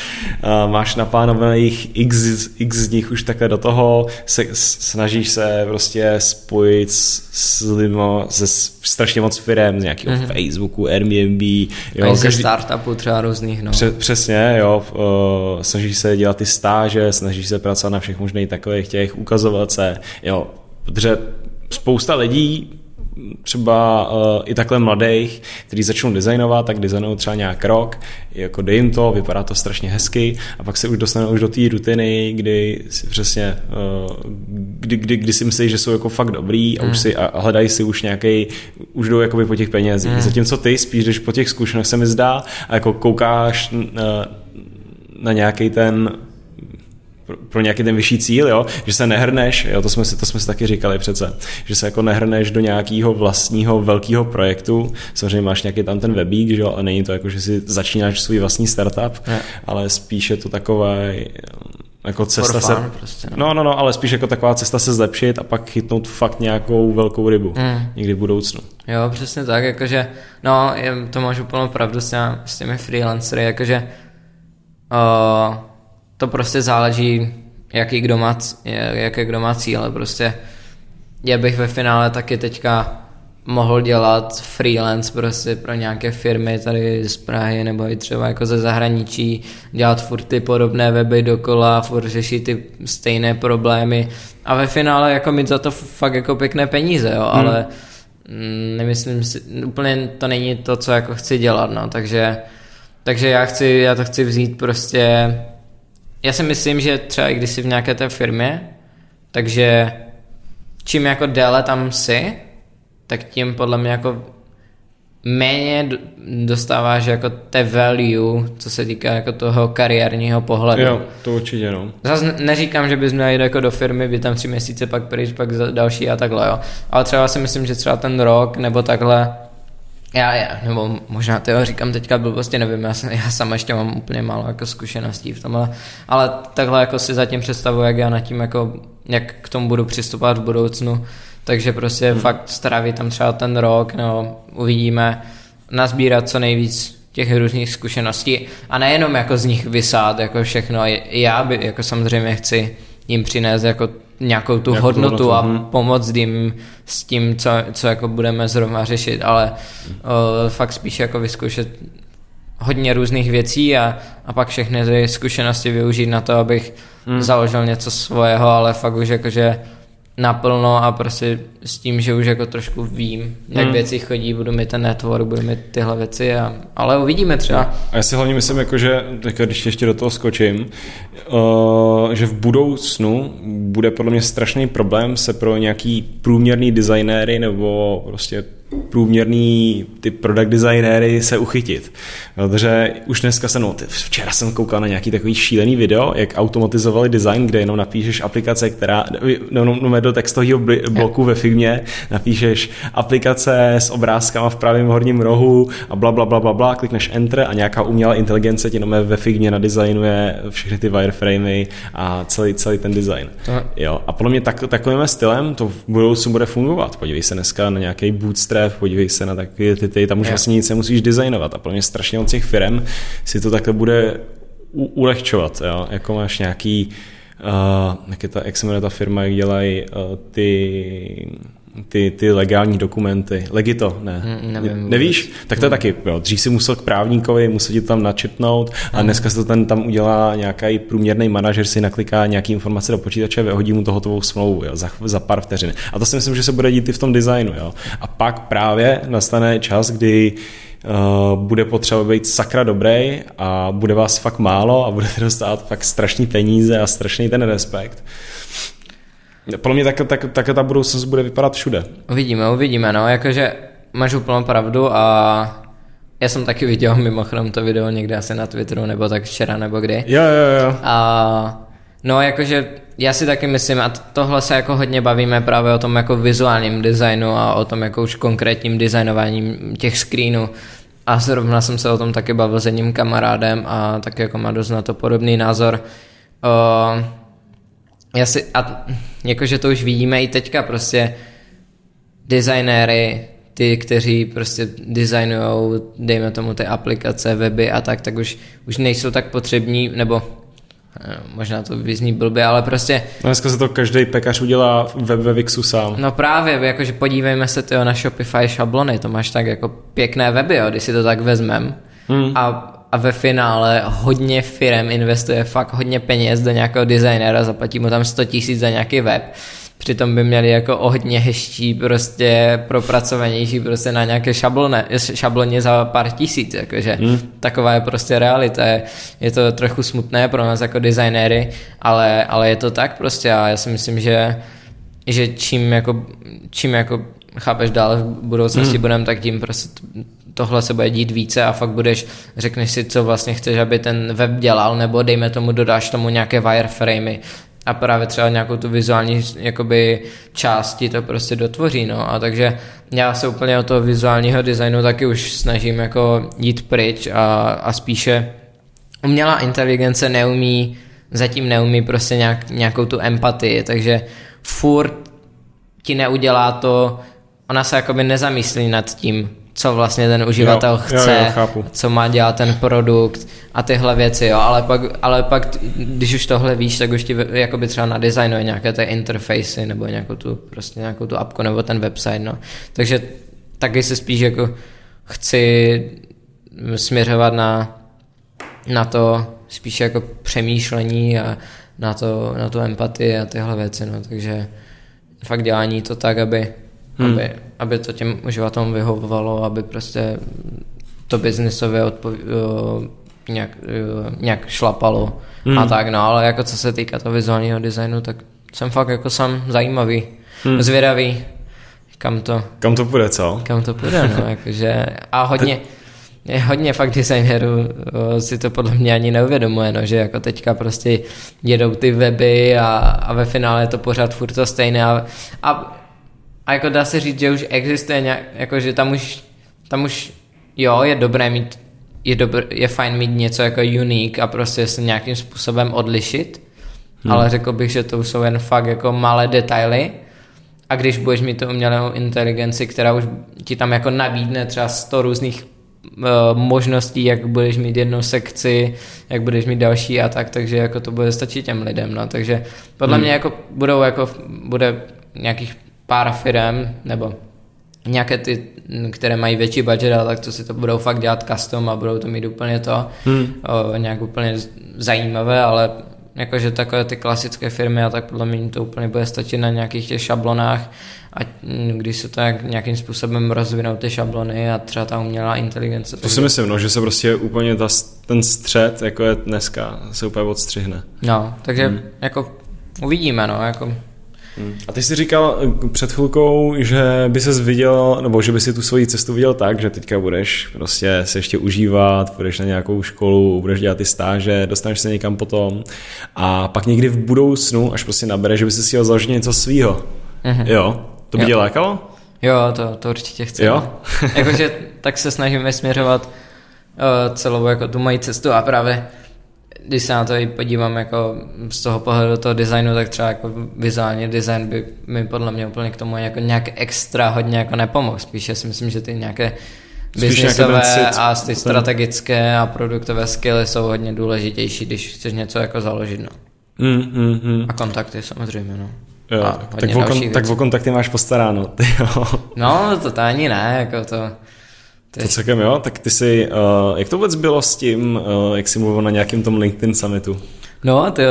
Uh, máš naplánovaných x, x z nich už takhle do toho, se, snažíš se prostě spojit s, s lidmi ze s- strašně moc firm, z nějakého mm-hmm. Facebooku, Airbnb, Jo, jo, ze startupů třeba různých, no. Pře- přesně, jo, uh, snažíš se dělat ty stáže, snažíš se pracovat na všech možných takových těch, ukazovat se, jo, protože spousta lidí třeba uh, i takhle mladých, kteří začnou designovat, tak designují třeba nějak rok, jako dej jim to, vypadá to strašně hezky a pak se už dostanou už do té rutiny, kdy si přesně, uh, kdy, kdy, kdy si myslí, že jsou jako fakt dobrý a mm. už si a hledají si už nějaký, už jdou jakoby po těch penězích. Mm. Zatímco ty spíš jdeš po těch zkušenostech se mi zdá a jako koukáš uh, na nějaký ten pro, pro nějaký ten vyšší cíl, jo? že se nehrneš, jo? To, jsme si, to jsme si taky říkali přece, že se jako nehrneš do nějakého vlastního velkého projektu, samozřejmě máš nějaký tam ten webík, že jo? ale není to jako, že si začínáš svůj vlastní startup, ne. ale spíš je to takové jako cesta se, prostě, no. no. no, no, ale spíš jako taková cesta se zlepšit a pak chytnout fakt nějakou velkou rybu mm. někdy v budoucnu. Jo, přesně tak, jakože, no, to máš úplnou pravdu s, těmi, s těmi freelancery, jakože uh, to prostě záleží, jaký kdo má, jaké kdo má cíle, prostě já bych ve finále taky teďka mohl dělat freelance prostě pro nějaké firmy tady z Prahy nebo i třeba jako ze zahraničí, dělat furt ty podobné weby dokola, furt řešit ty stejné problémy a ve finále jako mít za to fakt jako pěkné peníze, jo, hmm. ale mm, nemyslím si, úplně to není to, co jako chci dělat, no, takže takže já chci, já to chci vzít prostě já si myslím, že třeba i když jsi v nějaké té firmě, takže čím jako déle tam jsi, tak tím podle mě jako méně dostáváš jako té value, co se týká jako toho kariérního pohledu. Jo, to určitě no. Zase neříkám, že bys měl jít jako do firmy, být tam tři měsíce, pak pryč, pak další a takhle, jo. Ale třeba si myslím, že třeba ten rok nebo takhle já, já, nebo možná to říkám teďka blbosti, nevím, já, jsem, já sama ještě mám úplně málo jako zkušeností v tomhle, ale takhle jako si zatím představuji, jak já nad tím jako, jak k tomu budu přistupovat v budoucnu, takže prostě hmm. fakt strávit tam třeba ten rok, no uvidíme, nazbírat co nejvíc těch různých zkušeností a nejenom jako z nich vysát jako všechno, já by jako samozřejmě chci jim přinést jako nějakou tu Nějakou hodnotu, hodnotu a hmm. pomoct jim s tím, co, co jako budeme zrovna řešit, ale uh, fakt spíš jako vyzkoušet hodně různých věcí a, a pak všechny ty zkušenosti využít na to, abych hmm. založil něco svého, ale fakt už jakože naplno a prostě s tím, že už jako trošku vím, jak hmm. věci chodí, budu mít ten network, budu mít tyhle věci, a, ale uvidíme třeba. A já si hlavně myslím, jako, že když ještě do toho skočím, uh, že v budoucnu bude podle mě strašný problém se pro nějaký průměrný designéry nebo prostě průměrný ty product designéry se uchytit. Protože už dneska jsem, no, včera jsem koukal na nějaký takový šílený video, jak automatizovali design, kde jenom napíšeš aplikace, která, no, no, no do textového bloku ve Figmě napíšeš aplikace s obrázkama v pravém horním rohu a bla, bla, bla, bla, bla, klikneš enter a nějaká umělá inteligence ti jenom ve Figmě nadizajnuje všechny ty wireframey a celý, celý ten design. Jo. A podle mě tak, takovým stylem to v budoucnu bude fungovat. Podívej se dneska na nějaký bootstrap, podívej se na takové ty, ty tam už vlastně nic nemusíš designovat a podle mě strašně od těch firm si to takhle bude u, ulehčovat, jo? jako máš nějaký uh, jak, je ta, jak se jmenuje ta firma, jak dělají uh, ty ty, ty legální dokumenty. Legito, ne. Mm, nevím, Nevíš? Tak to je taky, jo. Dřív si musel k právníkovi, musel ti to tam načetnout a dneska se to ten tam udělá nějaký průměrný manažer, si nakliká nějaký informace do počítače, vyhodí mu to hotovou smlouvu jo, za, za pár vteřin. A to si myslím, že se bude dít i v tom designu. Jo. A pak právě nastane čas, kdy Uh, bude potřeba být sakra dobrý a bude vás fakt málo a budete dostat fakt strašný peníze a strašný ten respekt. Podle mě tak, tak, tak ta budoucnost bude vypadat všude. Uvidíme, uvidíme, no, jakože máš úplnou pravdu a já jsem taky viděl mimochodem to video někde asi na Twitteru, nebo tak včera, nebo kdy. Jo, jo, jo. A no, jakože já si taky myslím, a tohle se jako hodně bavíme právě o tom jako vizuálním designu a o tom jako už konkrétním designováním těch screenů. A zrovna jsem se o tom taky bavil s jedním kamarádem a taky jako má dost na to podobný názor. Uh, já si, a jakože to už vidíme i teďka prostě designéry, ty, kteří prostě designují, dejme tomu ty aplikace, weby a tak, tak už, už nejsou tak potřební, nebo eh, možná to vyzní blbě, ale prostě... No dneska se to každý pekař udělá web ve Wixu sám. No právě, jakože podívejme se tyjo, na Shopify šablony, to máš tak jako pěkné weby, jo, když si to tak vezmem. Hmm. A a ve finále hodně firm investuje fakt hodně peněz do nějakého designera, zaplatí mu tam 100 tisíc za nějaký web. přitom by měli jako o hodně hezčí, prostě propracovanější prostě na nějaké šablone, šabloně za pár tisíc, jakože hmm. taková je prostě realita. Je, je to trochu smutné pro nás jako designéry, ale, ale je to tak prostě a já si myslím, že že čím jako, čím jako chápeš dál v budoucnosti hmm. budeme, tak tím prostě tohle se bude dít více a fakt budeš, řekneš si, co vlastně chceš, aby ten web dělal, nebo dejme tomu, dodáš tomu nějaké wireframey a právě třeba nějakou tu vizuální jakoby části to prostě dotvoří, no. A takže já se úplně od toho vizuálního designu taky už snažím jako jít pryč a, a spíše umělá inteligence neumí, zatím neumí prostě nějak, nějakou tu empatii, takže furt ti neudělá to, ona se jakoby nezamyslí nad tím, co vlastně ten uživatel jo, chce, jo, jo, chápu. co má dělat ten produkt a tyhle věci, jo, ale pak, ale pak, když už tohle víš, tak už ti jakoby třeba na designu nějaké ty interfejsy nebo nějakou tu, prostě nějakou tu appku nebo ten website, no. Takže taky se spíš jako chci směřovat na, na to spíš jako přemýšlení a na, to, na tu empatii a tyhle věci, no, takže fakt dělání to tak, aby, hmm. aby, aby to těm uživatelům vyhovovalo, aby prostě to biznisově odpov, nějak, nějak šlapalo hmm. a tak, no, ale jako co se týká toho vizuálního designu, tak jsem fakt jako sám zajímavý, hmm. zvědavý, kam to... Kam to půjde, co? Kam to půjde, no, [LAUGHS] jakože, a hodně... Te je hodně fakt designerů si to podle mě ani neuvědomuje, no, že jako teďka prostě jedou ty weby a, a ve finále je to pořád furt to stejné a, a, a jako dá se říct, že už existuje nějak, jako že tam už, tam už jo, je dobré mít je, dobr, je fajn mít něco jako unique a prostě se nějakým způsobem odlišit, hmm. ale řekl bych, že to jsou jen fakt jako malé detaily a když budeš mít tu umělou inteligenci, která už ti tam jako nabídne třeba 100 různých Eh, možností, jak budeš mít jednu sekci, jak budeš mít další a tak, takže jako to bude stačit těm lidem, no, takže podle hmm. mě jako budou jako, bude nějakých pár firm, nebo nějaké ty, které mají větší budget, ale tak to si to budou fakt dělat custom a budou to mít úplně to, hmm. o, nějak úplně zajímavé, ale jakože takové ty klasické firmy a tak podle mě to úplně bude stačit na nějakých těch šablonách a když se to jak nějakým způsobem rozvinou ty šablony a třeba ta umělá inteligence. To si myslím, no, že se prostě úplně ta, ten střed, jako je dneska, se úplně odstřihne. No, takže hmm. jako uvidíme, no, jako hmm. a ty jsi říkal eh, před chvilkou, že by se viděl, nebo že by si tu svoji cestu viděl tak, že teďka budeš prostě se ještě užívat, budeš na nějakou školu, budeš dělat ty stáže, dostaneš se někam potom a pak někdy v budoucnu, až prostě nabere, že by si si chtěl založit něco svýho. Mm-hmm. Jo, to by jo. tě lákalo? Jo, to, to určitě chci. Jo? Jakože tak se snažíme směřovat uh, celou jako tu moji cestu a právě když se na to i podívám jako z toho pohledu toho designu, tak třeba jako vizuální design by mi podle mě úplně k tomu jako nějak extra hodně jako nepomohl. Spíše si myslím, že ty nějaké biznisové a ty strategické a produktové skilly jsou hodně důležitější, když chceš něco jako založit. No. Mm, mm, mm. A kontakty samozřejmě. No. Jo, tak, o kon, tak o kontakty máš postaráno, ty jo. No, to, to ani ne, jako to... Ty... To celkem jo, tak ty si, uh, jak to vůbec bylo s tím, uh, jak jsi mluvil na nějakém tom LinkedIn summitu? No, to,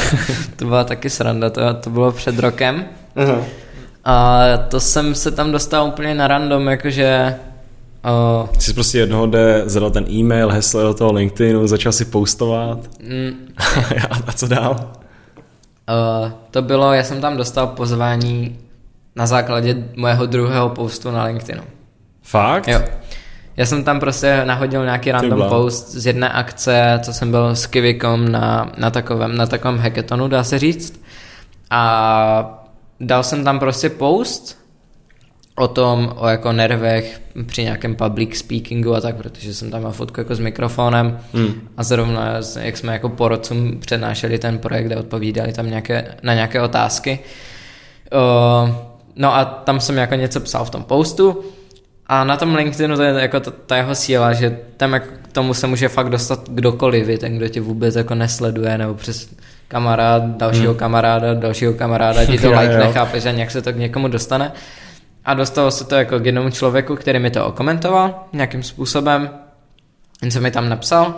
[LAUGHS] to byla taky sranda, to, to bylo před rokem. Uh-huh. A to jsem se tam dostal úplně na random, jakože... Uh, jsi prostě jednoho dne zadal ten e-mail, heslo do toho LinkedInu, začal si postovat. Mm. [LAUGHS] a co dál? Uh, to bylo, já jsem tam dostal pozvání na základě mojeho druhého postu na LinkedInu. Fakt? Jo. Já jsem tam prostě nahodil nějaký random Tyba. post z jedné akce, co jsem byl s Kivikom na, na, takovém, na takovém hackathonu, dá se říct. A dal jsem tam prostě post o tom, o jako nervech při nějakém public speakingu a tak, protože jsem tam měl fotku jako s mikrofonem hmm. a zrovna jak jsme jako porodcům přednášeli ten projekt a odpovídali tam nějaké, na nějaké otázky. Uh, no a tam jsem jako něco psal v tom postu a na tom LinkedInu to je jako ta, ta jeho síla, že tam jako k tomu se může fakt dostat kdokoliv, ten, kdo tě vůbec jako nesleduje, nebo přes kamarád, dalšího hmm. kamaráda, dalšího kamaráda, ti to [LAUGHS] like nechápe, že nějak se to k někomu dostane. A dostalo se to jako k jednomu člověku, který mi to okomentoval nějakým způsobem, něco mi tam napsal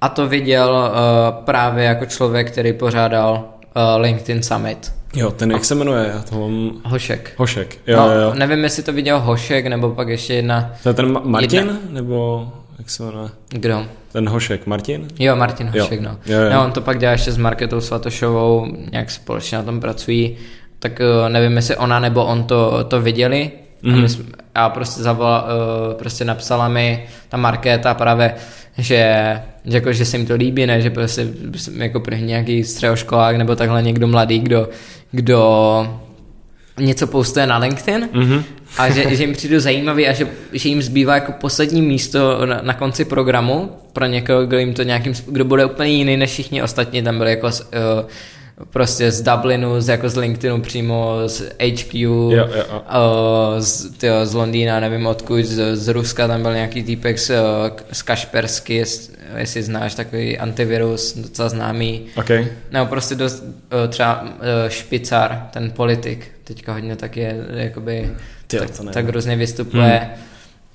a to viděl uh, právě jako člověk, který pořádal uh, LinkedIn Summit. Jo, ten jak se jmenuje? Já to mám... Hošek. Hošek, jo, no, jo. nevím, jestli to viděl Hošek, nebo pak ještě jedna... To je ten Ma- Martin? Jedna. Nebo jak se jmenuje? Kdo? Ten Hošek, Martin? Jo, Martin Jo. Hošek, no. Jo, jo. No, on to pak dělá ještě s Marketou Svatošovou, nějak společně na tom pracují, tak eh, nevím, jestli ona nebo on to, to viděli, mm-hmm. a, jsme, a prostě zavolala, eh, prostě napsala mi ta Markéta právě, že, že, jako, že se jim to líbí, ne, že prostě jsem jako první nějaký středoškolák nebo takhle někdo mladý, kdo, kdo něco postuje na LinkedIn Mhm. a že, že jim přijdu zajímavý a že, že jim zbývá jako poslední místo na, na konci programu pro někoho, kdo jim to nějakým, kdo bude úplně jiný než všichni ostatní, tam byli jako uh, prostě z Dublinu, z, jako z LinkedInu přímo, z HQ, Jo, jo, jo. Uh, z, tyjo, z Londýna, nevím odkud, z, z Ruska tam byl nějaký týpek z, uh, z Kašpersky, jest, jestli znáš takový antivirus, docela známý. OK. Nebo prostě dost, eh, třeba eh, Špicar, ten politik, teďka hodně tak je, jakoby, Tyjo, tak, tak různě vystupuje. Hmm.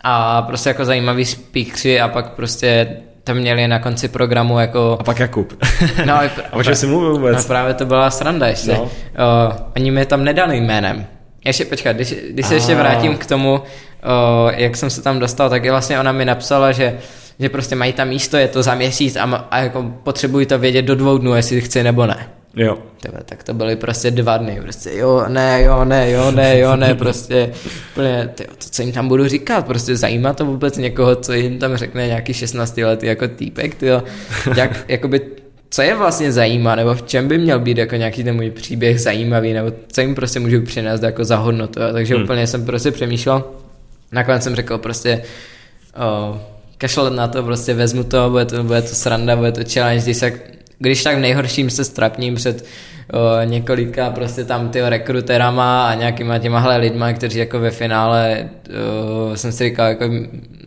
A prostě jako zajímavý speakři a pak prostě tam měli na konci programu jako... A pak Jakub. [LAUGHS] No, a, A o čem jsi mluvil no vůbec? právě to byla sranda ještě. No. No. Uh, oni mi tam nedali jménem. Ještě, počkat, když, když se ještě A. vrátím k tomu, uh, jak jsem se tam dostal, tak je vlastně ona mi napsala, že že prostě mají tam místo, je to za měsíc a, a jako potřebují to vědět do dvou dnů, jestli chci nebo ne. Jo. Tyhle, tak to byly prostě dva dny, prostě jo, ne, jo, ne, jo, ne, jo, ne, [LAUGHS] prostě úplně, tyjo, to, co jim tam budu říkat, prostě zajímá to vůbec někoho, co jim tam řekne nějaký 16 letý jako týpek, tyjo, jak, [LAUGHS] jakoby, co je vlastně zajímá, nebo v čem by měl být jako nějaký ten můj příběh zajímavý, nebo co jim prostě můžu přinést jako za hodnotu, jo? takže Hmm. úplně jsem prostě přemýšlel, nakonec jsem řekl prostě, o, kašlat na to, prostě vezmu to, bude to, bude to sranda, bude to challenge, když, se, když tak v nejhorším se strapním před o, několika prostě tam ty rekruterama a nějakýma těmahle lidma, kteří jako ve finále o, jsem si říkal, jako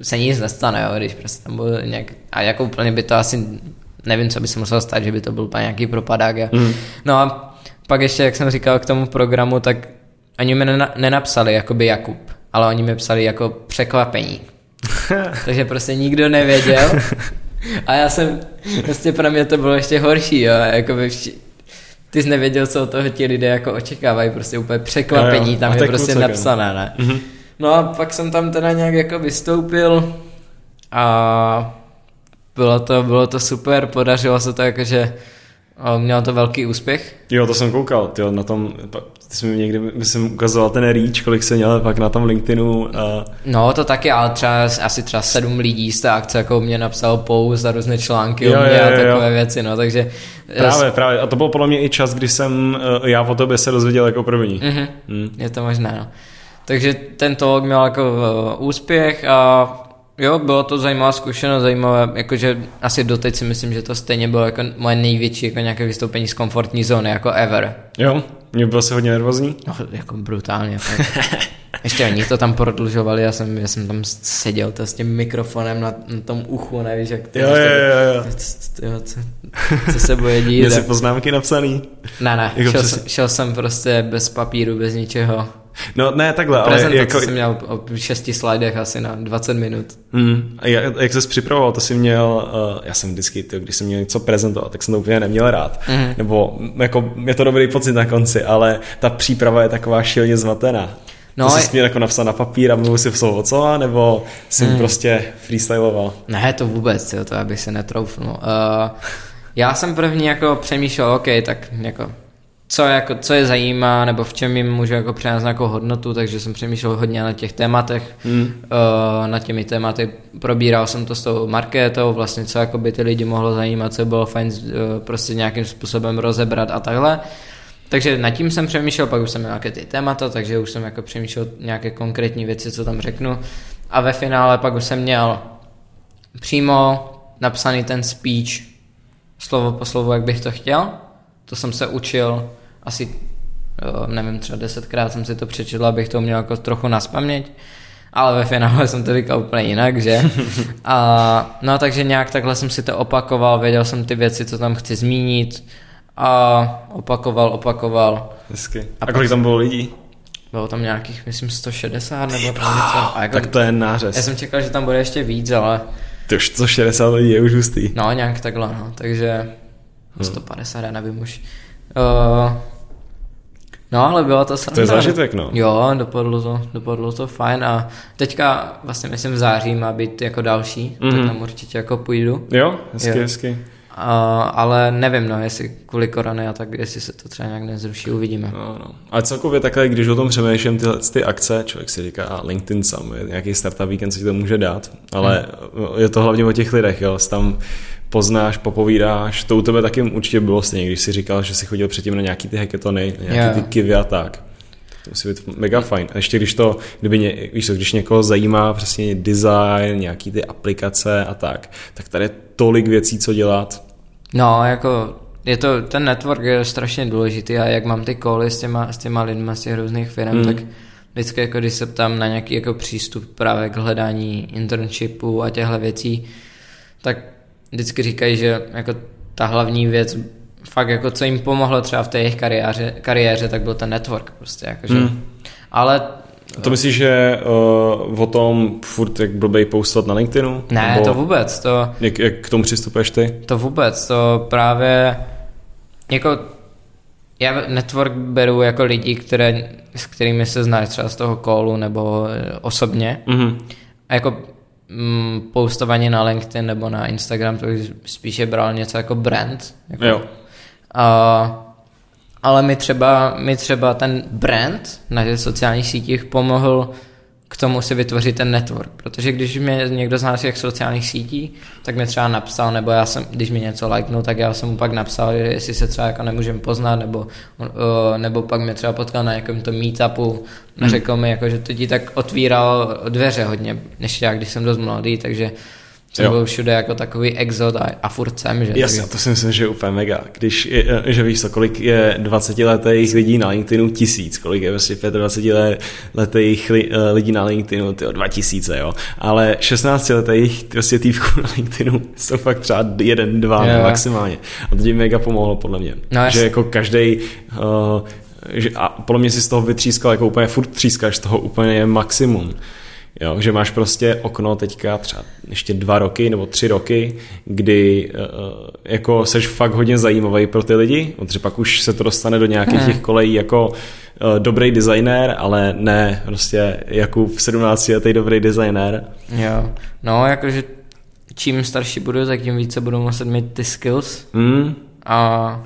se nic nestane, jo, když prostě tam bude nějak, a jako úplně by to asi, nevím, co by se muselo stát, že by to byl úplně nějaký propadák, jo. Mm. No a pak ještě, jak jsem říkal k tomu programu, tak oni mi nena- nenapsali jakoby Jakub, ale oni mi psali jako překvapení. [LAUGHS] Takže prostě nikdo nevěděl. A já jsem, prostě pro mě to bylo ještě horší, jo, jako by vši, ty jsi nevěděl, co od toho ti lidé jako očekávají, prostě úplně překvapení, Jo, jo. tam je prostě klucek, jo. napsané, ne. Mhm. No a pak jsem tam teda nějak jako vystoupil a bylo to, bylo to super, podařilo se to jakože o, mělo to velký úspěch. Jo, to jsem koukal, tyjo, na tom, ty jsi mi někdy, myslím, ukazoval ten reach, kolik se měl pak na tom LinkedInu a No to taky, ale třeba asi třeba sedm lidí z té akce jako mě napsalo post a různé články Jo, o mě jo, a jo, jo. takové věci, no takže právě, právě, a to byl podle mě i čas, kdy jsem eh, já o tobě se dozvěděl jako první. Mhm. Mm. Je to možné, no. Takže ten talk měl jako uh, úspěch a jo, bylo to zajímavá zkušenost, zajímavé, jakože asi doteď si myslím, že to stejně bylo jako moje největší jako nějaké vystoupení z komfortní zóny, jako ever. Jo, mě byl se hodně nervózní. No, jako brutálně. [LAUGHS] Ještě oni to tam prodlužovali, já jsem, já jsem tam seděl to s tím mikrofonem na, na tom uchu, nevíš, jak to Jo, jo, jo, jo. [LAUGHS] Co, jo, co, co se bude dít. Měl jsi poznámky napsaný? Ne, ne, Jako šel, jsem, šel jsem prostě bez papíru, bez ničeho. No ne, takhle, ale jako... jsem měl o šesti slajdech asi na 20 minut. Mm, a jak, jak jsi připravoval, to jsi měl, uh, já jsem vždycky, to, když jsem měl něco prezentovat, tak jsem to úplně neměl rád. Mhm. Nebo mm, jako, je to dobrý pocit na konci, ale ta příprava je taková šilně zmatená. No, to jsi měl jako napsat na papír a mluvil si v slovo co, nebo jsi Hmm. prostě freestyloval? Ne, to vůbec, jo, to já bych se netroufnul. Uh, já jsem první jako přemýšlel, OK, tak jako co, jako, co je zajímá, nebo v čem jim můžu jako přinést nějakou hodnotu, takže jsem přemýšlel hodně na těch tématech, Hmm. uh, na těmi tématy, probíral jsem to s tou marketou, vlastně co jako by ty lidi mohlo zajímat, co bylo fajn uh, prostě nějakým způsobem rozebrat a takhle. Takže nad tím jsem přemýšlel, pak už jsem měl nějaké ty témata, takže už jsem jako přemýšlel nějaké konkrétní věci, co tam řeknu. A ve finále pak už jsem měl přímo napsaný ten speech slovo po slovu, jak bych to chtěl. To jsem se učil asi, jo, nevím, třeba desetkrát jsem si to přečetl, abych to měl jako trochu na spaměť. Ale ve finále jsem to říkal úplně jinak, že? [LAUGHS] A, no takže nějak takhle jsem si to opakoval, věděl jsem ty věci, co tam chci zmínit a opakoval, opakoval. Hezky. A, A kolik tam bylo lidí? Bylo tam nějakých, myslím, 160 nebo tam něco. A jako, Tak to je já nářez. jsem čekal, že tam bude ještě víc, ale Ty už 160 lidí je už hustý. No, nějak takhle, no. Takže Hmm. 150, já nevím už. Uh, No, ale bylo to sranda. To je zážitek, no. Jo, dopadlo to, dopadlo to fajn a teďka vlastně myslím v září má být jako další, mm-hmm. tak tam určitě jako půjdu. Jo, hezky, Jo. hezky. Uh, ale nevím, no, jestli kvůli korony a tak, jestli se to třeba nějak nezruší, uvidíme. No, no. A celkově takhle, když o tom přemýšlím tyhle ty akce, člověk si říká, a LinkedIn je nějaký startup co ti to může dát, ale Hmm. je to hlavně o těch lidech, jo, tam poznáš, popovídáš, to u tebe taky určitě bylo stejně, když jsi říkal, že jsi chodil předtím na nějaký ty hackathony, na nějaký Jo. ty kivy a tak. To musí být mega fajn. A ještě když to, kdyby ně, víš co, když někoho zajímá přesně design, nějaký ty aplikace a tak, tak tady je tolik věcí, co dělat. No, jako je to, ten network je strašně důležitý a jak mám ty koly s těma, s těma lidma z těch různých firm, mm. tak vždycky jako když se ptám na nějaký jako přístup právě k hledání internshipu a těchto věcí, tak vždycky říkají, že jako ta hlavní věc fakt jako co jim pomohlo třeba v té jejich kariéře, kariéře tak byl ten network prostě jakože. Mm. Mm. Ale A to myslíš, že uh, o tom furt jak blbej postovat na LinkedInu? ne, Nebo to vůbec, to, Jak, jak k tomu přistupuješ ty? To vůbec, to právě jako já network beru jako lidi, které, s kterými se znáš třeba z toho callu nebo eh, osobně. Mhm. A jako mm, postování na LinkedIn nebo na Instagram to bych spíše bral něco jako brand. Jako, Jo. a, ale mi třeba, mi třeba ten brand na těch sociálních sítích pomohl k tomu si vytvořit ten network, protože když mě někdo zná z těch sociálních sítí, tak mi třeba napsal, nebo já jsem, když mi něco lajknul, tak já jsem mu pak napsal, že jestli se třeba jako nemůžeme poznat, nebo, uh, nebo pak mě třeba potkal na nějakém tom meetupu, Hmm. řekl mi, jako, že to ti tak otvíral dveře hodně, než já, když jsem dost mladý, takže jsem Jo. byl všude jako takový exot a, a furt jsem, že? Jasně, to si myslím, že je úplně mega. Když, je, že víš co, kolik je 20 letých lidí na LinkedInu tisíc, kolik je vlastně 25 le- letých eh, lidí na LinkedInu, tyjo, 2000, jo. Ale 16 letých prostě týpků na LinkedInu jsou fakt třeba jeden, dva Jo. maximálně. A to ti mega pomohlo podle mě. No, že jako každý uh, že, a podle mě si z toho vytřískal, jako úplně furt třískáš z toho úplně maximum. Jo, že máš prostě okno teďka třeba ještě dva roky nebo tři roky, kdy uh, jako seš fakt hodně zajímavý pro ty lidi, protože pak už se to dostane do nějakých těch kolejí jako uh, dobrý designér, ale ne prostě Jakub 17 letý dobrý designér. Jo, no jakože čím starší budu, tak tím více budu muset mít ty skills Hmm? a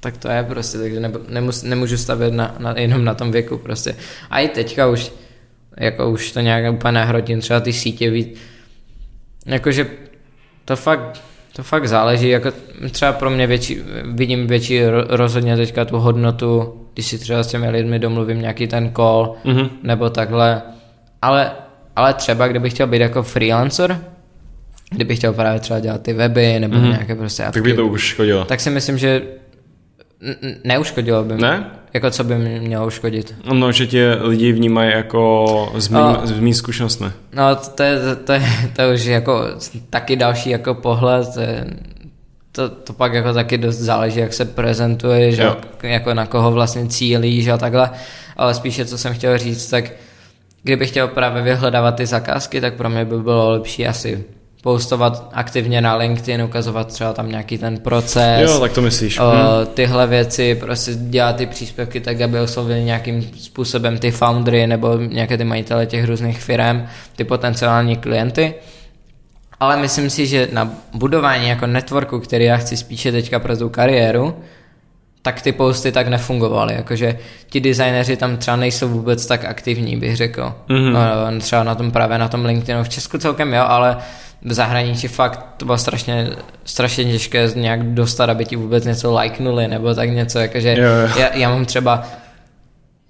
tak to je prostě, takže nebo, nemus, nemůžu stavět na, na, jenom na tom věku prostě. A i teďka už, jako už to nějak úplně nehrotím, třeba ty sítě víc, jakože to fakt, to fakt záleží, jako třeba pro mě větší, vidím větší ro- rozhodně teďka tu hodnotu, když si třeba s těmi lidmi domluvím nějaký ten call, Mhm. nebo takhle, ale, ale třeba kdybych chtěl být jako freelancer, kdybych chtěl právě třeba dělat ty weby, nebo Mhm. mm-hmm. nějaké prostě Tak by to už škodilo. tak si myslím, že neuškodilo by. Ne? Jako co by mě mělo uškodit. No, že tě lidi vnímají jako z mým, A- z mým zkušenostmi. No to je, to je, to je už jako taky další jako pohled, to, je, to, to pak jako taky dost záleží, jak se prezentuje, že Jo. jako na koho vlastně cílíš a takhle, ale spíše co jsem chtěl říct, tak kdybych chtěl právě vyhledávat ty zakázky, tak pro mě by bylo lepší asi postovat aktivně na LinkedIn, ukazovat třeba tam nějaký ten proces, Jo, tak to myslíš. O, Hm. tyhle věci, prostě dělat ty příspěvky tak, aby oslovili nějakým způsobem ty foundry nebo nějaké ty majitele těch různých firm, ty potenciální klienty. Ale myslím si, že na budování jako networku, který já chci spíše teďka pro tu kariéru, tak ty posty tak nefungovaly, jakože ti designéři tam třeba nejsou vůbec tak aktivní, bych řekl. Mhm. Mm-hmm. Třeba na tom právě na tom LinkedInu v Česku celkem jo, ale v zahraničí fakt to bylo strašně, strašně těžké nějak dostat, aby ti vůbec něco lajknuli, nebo tak něco, jakože Jo, jo. já, já mám třeba,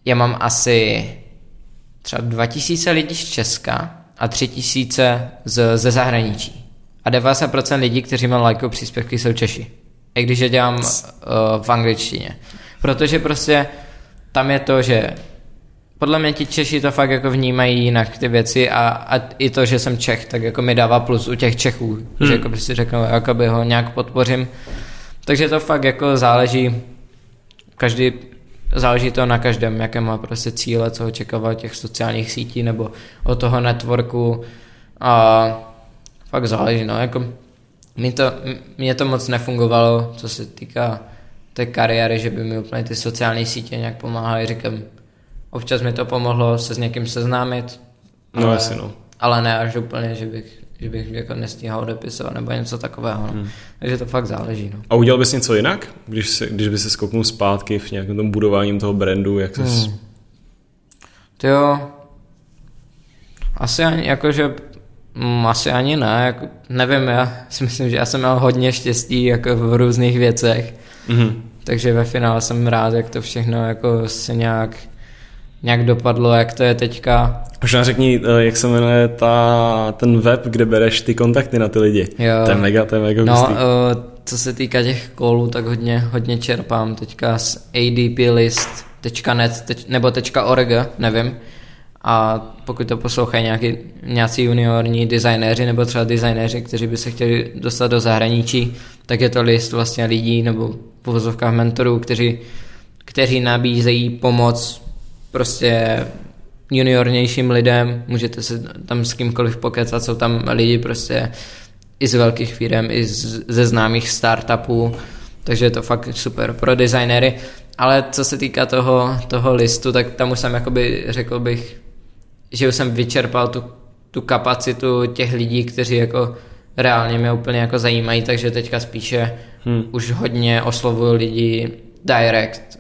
já mám asi třeba 2000 lidí z Česka a 3000 z, ze zahraničí. A 90% lidí, kteří mají lajkové příspěvky, jsou Češi. I když je dělám uh, v angličtině. Protože prostě tam je to, že podle mě ti Češi to fakt jako vnímají jinak ty věci a, a i to, že jsem Čech, tak jako mi dává plus u těch Čechů, hmm. že jako si řeknou, jakoby ho nějak podpořím. Takže to fakt jako záleží, každý, záleží to na každém, jaké má prostě cíle, co očekává těch sociálních sítí nebo od toho networku a fakt záleží, no, jako mě to, mě to moc nefungovalo, co se týká té kariéry, že by mi úplně ty sociální sítě nějak pomáhaly, říkám, občas mi to pomohlo se s někým seznámit. No ale, jasně no. Ale ne až úplně, že bych, že bych jako nestíhal odepisovat nebo něco takového. No. Hmm. Takže to fakt záleží. No. A udělal bys něco jinak, když, se, když by se skoknul zpátky v nějakém tom budováním toho brandu, jak se... Hmm. To jo, asi ani, jakože, mm, asi ani ne, jako, nevím, já [LAUGHS] si myslím, že já jsem měl hodně štěstí jako v různých věcech, mm-hmm. takže ve finále jsem rád, jak to všechno jako se nějak, nějak dopadlo, jak to je teďka. Možná řekni, eh, jak se jmenuje ta, ten web, kde bereš ty kontakty na ty lidi. Jo. To je mega, to je mega No, uh, co se týká těch kolů, tak hodně, hodně čerpám teďka z adplist.net teč, nebo .org, nevím a pokud to poslouchají nějaký, nějací juniorní designéři nebo třeba designéři, kteří by se chtěli dostat do zahraničí, tak je to list vlastně lidí nebo v mentorů, kteří, kteří nabízejí pomoc prostě juniornějším lidem, můžete se tam s kýmkoliv pokecat, jsou tam lidi prostě i z velkých firm, i z, ze známých startupů, takže je to fakt super pro designéry. Ale co se týká toho, toho listu, tak tam už jsem jakoby řekl bych že už jsem vyčerpal tu, tu kapacitu těch lidí, kteří jako reálně mě úplně jako zajímají, takže teďka spíše hmm. už hodně oslovuju lidi direct,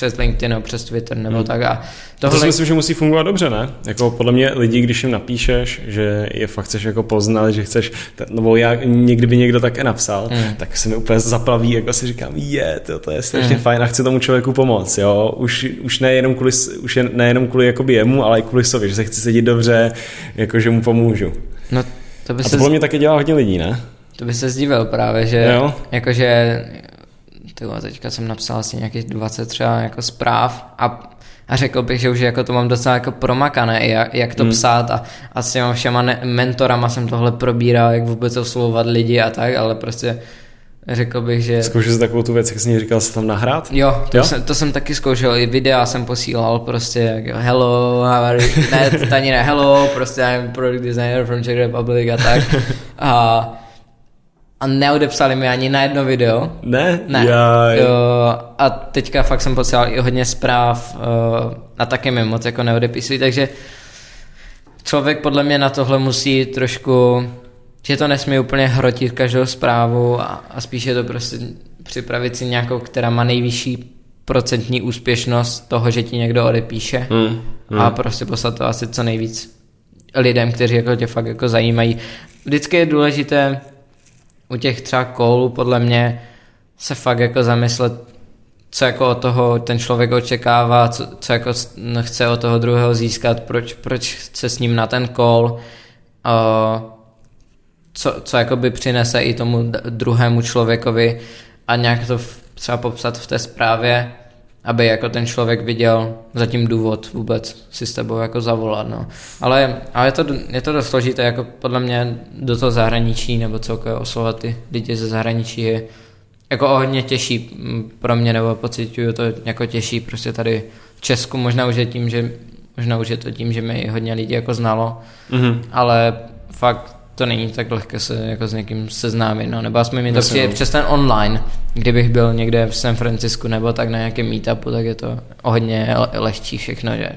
přes LinkedIn nebo přes Twitter nebo hmm. tak. A tohle... To si myslím, že musí fungovat dobře, ne? Jako podle mě lidi, když jim napíšeš, že je fakt chceš jako poznat, že chceš, nebo já, někdy by někdo také napsal, hmm. tak se mi úplně zaplaví, jako si říkám, je, to, to je strašně hmm. fajn a chci tomu člověku pomoct, jo. Už, už nejenom kvůli, už je nejenom kvůli jakoby jemu, ale i kvůli sobě, že se chci sedět dobře, jako že mu pomůžu. No, to by a se... to podle mě taky dělá hodně lidí, ne? To by se zdivil právě, že jo? jakože tyhle, teďka jsem napsal asi nějakých 20 třeba jako zpráv a, a řekl bych, že už jako to mám docela jako promakané, jak, jak to hmm. psát a, a s těma všema ne, mentorama jsem tohle probíral, jak vůbec oslovovat lidi a tak, ale prostě řekl bych, že... Zkoušel jsi takovou tu věc, jak jsi říkal, se tam nahrát? Jo, to, jo? Jsem, to jsem taky zkoušel, i videa jsem posílal prostě, jak hello, how are you? [LAUGHS] ne, to ani ne hello, prostě I'm product designer from Czech Republic a tak. [LAUGHS] A a neodepsali mi ani na jedno video. Ne? Ne. Jaj. Jo, a teďka fakt jsem posílal i hodně zpráv uh, a taky mi moc jako neodepisují, takže člověk podle mě na tohle musí trošku, že to nesmí úplně hrotit každou zprávu a, a spíš je to prostě připravit si nějakou, která má nejvyšší procentní úspěšnost toho, že ti někdo odepíše hmm, hmm. a prostě poslat to asi co nejvíc lidem, kteří jako tě fakt jako zajímají. Vždycky je důležité u těch třeba kólů podle mě se fakt jako zamyslet, co jako od toho ten člověk očekává, co, co jako chce od toho druhého získat, proč, proč chce s ním na ten call, uh, co, co jakoby přinese i tomu druhému člověkovi a nějak to v, třeba popsat v té zprávě, aby jako ten člověk viděl zatím důvod vůbec si s tebou jako zavolat, no. Ale, ale je, to, je to dost složité, jako podle mě do toho zahraničí nebo celkově oslovovat ty lidi ze zahraničí je jako hodně těžší pro mě, nebo pocituju to jako těžší prostě tady v Česku, možná už je tím, že možná už je to tím, že mi hodně lidí jako znalo, mm-hmm. ale fakt to není tak lehké se jako s někým seznámit, no, nebo aspoň mi to přijde no. přes ten online, kdybych byl někde v San Francisku nebo tak na nějakém meetupu, tak je to o hodně lehčí všechno, že?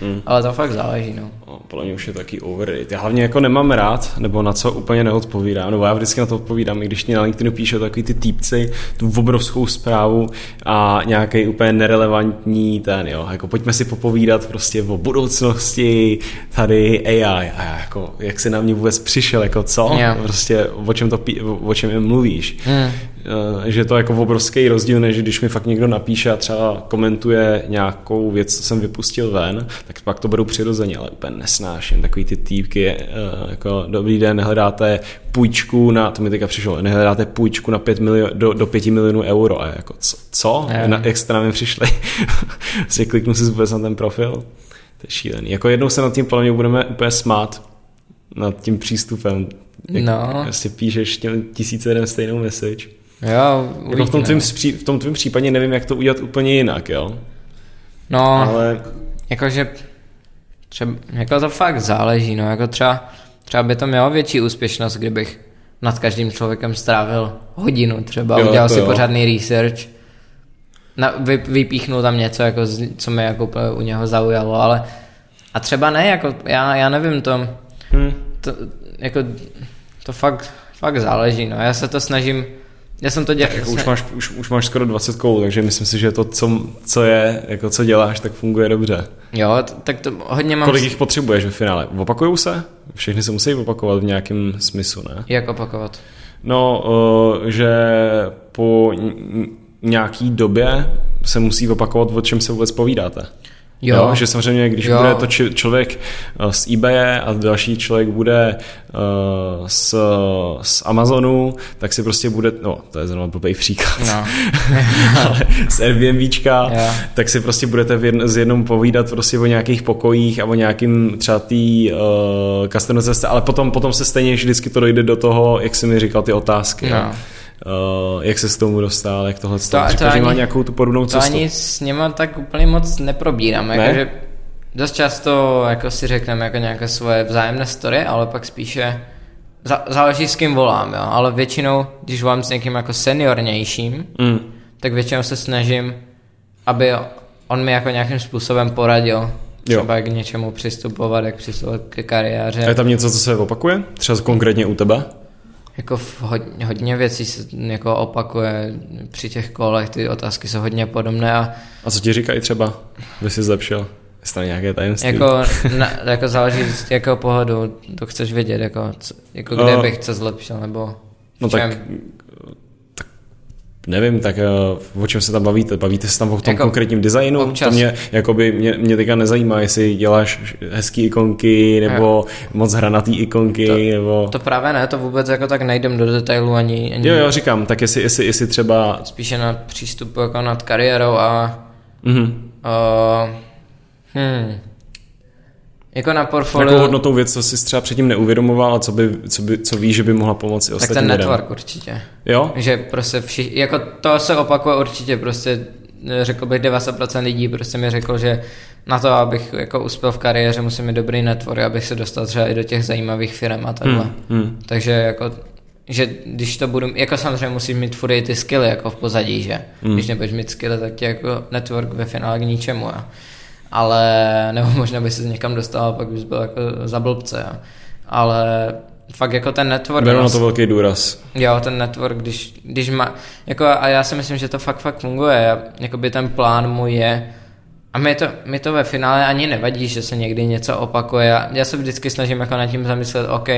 Hmm. Ale to fakt záleží, no. no. Podle mě už je taky overrated. Já hlavně jako nemám rád, nebo na co úplně neodpovídám, nebo já vždycky na to odpovídám, i když mě na LinkedInu píše takový ty týpci, tu obrovskou zprávu a nějaký úplně nerelevantní ten, jo, jako pojďme si popovídat prostě o budoucnosti tady AI a já jako, jak se na mě vůbec přišel, jako co, yeah. prostě o čem to, o čem mluvíš. Hmm. Eh, že je to jako obrovský rozdíl, než když mi fakt někdo napíše a třeba komentuje nějakou věc, co jsem vypustil ven, tak pak to beru přirozeně, ale úplně nesnáším takový ty týpky, eh, jako dobrý den, nehledáte půjčku na, to mi teďka přišlo, nehledáte půjčku na 5 milion, do, do 5 milionů euro a jako co? co? Na, jak jste na mě přišli? [LAUGHS] si kliknu si vůbec na ten profil. To je šílený. Jako jednou se nad tím podle mě budeme úplně smát nad tím přístupem. Jak no. Vlastně píšeš těm tisíce jeden stejnou message. Jo, jako v, tom tvým, v tom tvým případě nevím, jak to udělat úplně jinak, jo? No, ale... jakože třeba, jako to fakt záleží, no, jako třeba, třeba by to mělo větší úspěšnost, kdybych nad každým člověkem strávil hodinu třeba, jo, udělal si jo. pořádný research, na, vy, vypíchnu tam něco, jako, co mě jako u něho zaujalo, ale a třeba ne, jako já, já nevím, to, Hmm. to, jako, to fakt, fakt záleží, no, já se to snažím, já jsem to dělal, Jako už, máš, už, už máš skoro 20 koulů, takže myslím si, že to, co, co je, jako co děláš, tak funguje dobře. jo, t- tak to hodně mám, Kolik jich potřebuješ ve finále? Opakujou se? Všechny se musí opakovat v nějakém smyslu, ne? jak opakovat. No, že po nějaký době se musí opakovat, o čem se vůbec povídáte. Jo. Jo, že samozřejmě, když Jo. bude to či- člověk uh, z eBay a další člověk bude uh, z, z Amazonu, tak si prostě bude, no to je zrovna blbý příklad, No. [LAUGHS] ale z Airbnbčka, Jo. tak si prostě budete v jedn, z jednom povídat prostě o nějakých pokojích a o nějakým třeba tý uh, customer ale potom, potom se stejně vždycky to dojde do toho, jak jsi mi říkal, ty otázky. No. Uh, jak se s tomu dostal, jak tohle To- stalo. to že má ani- nějakou tu podobnou To cestu. ani s něma tak úplně moc neprobírám, Ne? jakože dost často jako si řekneme jako nějaké svoje vzájemné story, ale pak spíše zá- záleží s kým volám, jo, ale většinou, když volám s někým jako seniornějším, Mm. tak většinou se snažím, aby on mi jako nějakým způsobem poradil, třeba jak k něčemu přistupovat, jak přistupovat ke A je kariéře. tam něco, co se opakuje? Třeba konkrétně u tebe? Jako v hodně, hodně věcí se jako opakuje při těch kolech, ty otázky jsou hodně podobné a A co ti říkají třeba, aby jsi zlepšil? Jestli tam nějaké tajemství? Jako, na, jako záleží z jakého pohledu to chceš vědět, jako, co, jako kde Uh, bych co zlepšil, nebo v no čem. tak nevím, tak uh, o čem se tam bavíte? Bavíte se tam o tom Jako konkrétním designu? občas. To mě, jakoby, mě, mě teďka nezajímá, jestli děláš hezký ikonky, nebo moc hranatý ikonky, To- nebo... To právě ne, to vůbec jako tak nejdem do detailu ani, ani Jo, jo, říkám, tak jestli, jestli, jestli třeba... spíše na přístupu jako nad kariérou a Mhm. uh, hmm, jako na portfolio, Takovou hodnotou věc, co jsi třeba předtím neuvědomoval a co, by, co, by, co víš, že by mohla pomoci tak ostatním ten lidem. network určitě. Jo? Že prostě všichni, jako to se opakuje určitě, prostě eh, řekl bych 90% lidí prostě mi řekl, že na to, abych jako uspěl v kariéře, musím mít dobrý network, abych se dostal třeba i do těch zajímavých firm a takhle. Hmm, hmm. Takže jako že když to budu, jako samozřejmě musíš mít furt i ty skilly jako v pozadí, že? Hmm. Když nebudeš mít skilly, tak tě jako network ve finále k ničemu, jo? Ale, nebo možná by se někam dostal pak bys byl jako za blbce, jo? Ale fakt jako ten network... Beru na to velký důraz. Jo, ten network, když, když má, jako a já si myslím, že to fakt fakt funguje, Já- jakoby ten plán můj je, a mi to, mi to ve finále ani nevadí, že se někdy něco opakuje, já, já se vždycky snažím jako nad tím zamyslet, OK,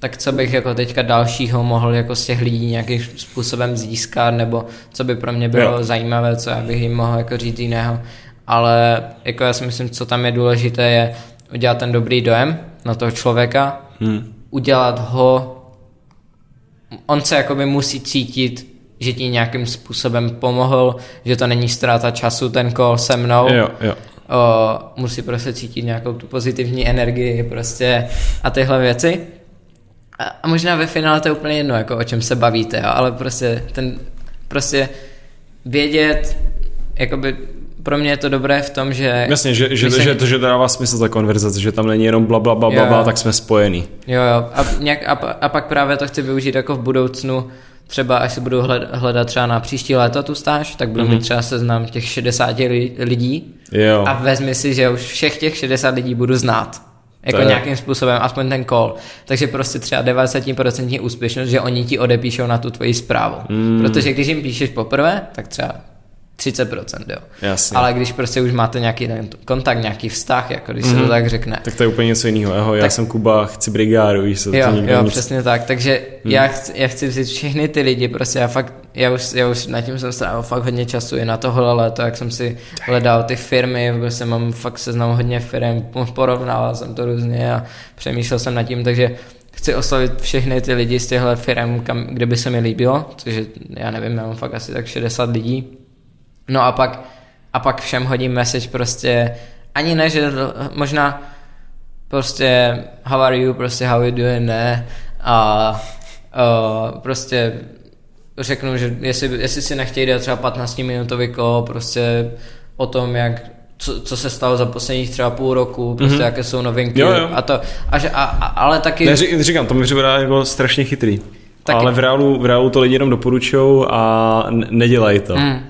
tak co bych jako teďka dalšího mohl jako z těch lidí nějakým způsobem získat, nebo co by pro mě bylo Jo. zajímavé, co já bych jim mohl jako říct jiného, ale jako já si myslím, co tam je důležité je udělat ten dobrý dojem na toho člověka, Hmm. udělat ho on se jakoby musí cítit, že ti nějakým způsobem pomohl, že to není ztráta času ten call se mnou. Jo, jo. O, musí prostě cítit nějakou tu pozitivní energii prostě a tyhle věci. A, a možná ve finále to je úplně jedno, jako o čem se bavíte, jo, ale prostě ten, prostě vědět, jakoby pro mě je to dobré v tom, že... Jasně, že, že, se- že, to, že to dává smysl ta konverzace, že tam není jenom bla, bla, bla, bla, bla tak jsme spojení. Jo, jo. A, nějak, a, a pak právě to chci využít jako v budoucnu, třeba až si budu hled- hledat třeba na příští léto tu stáž, tak budu mm-hmm. mít třeba seznam těch 60 li- lidí Jo. a vezmi si, že už všech těch 60 lidí budu znát. Jako je- nějakým způsobem, aspoň ten call. Takže prostě třeba 90% úspěšnost, že oni ti odepíšou na tu tvoji zprávu. Mm. Protože když jim píšeš poprvé, tak třeba 30%, jo. Jasně. Ale když prostě už máte nějaký ten kontakt, nějaký vztah, jako když se to tak řekne, Tak to je úplně něco jiného. Ahoj, já Tak- jsem Kuba, chci brigádu, víš co, Jo, to jo, nic. přesně tak. Takže hmm. já, chci, já chci vzít všechny ty lidi, prostě já fakt, já už, já už nad tím jsem strávil fakt hodně času i na tohle léto, jak jsem si hledal ty firmy, prostě mám fakt seznam hodně firm, porovnával jsem to různě a přemýšlel jsem nad tím, takže chci oslovit všechny ty lidi z těchto firm, kam, kde by se mi líbilo, což je, já nevím, já mám fakt asi tak 60 lidí. No a pak, a pak všem hodím message prostě, ani ne, že možná prostě how are you, prostě how you doing, ne, a uh, prostě řeknu, že jestli, jestli si nechtějí dát třeba 15 minutový kolo, prostě o tom, jak co, co se stalo za posledních třeba půl roku, prostě mm-hmm. jaké jsou novinky Jo, jo. a to, a, že, a, a, ale taky... Ne, ří- říkám, to mi připadá jako strašně chytrý. Taky- Ale v reálu, v reálu to lidi jenom doporučují a nedělají to. Mm.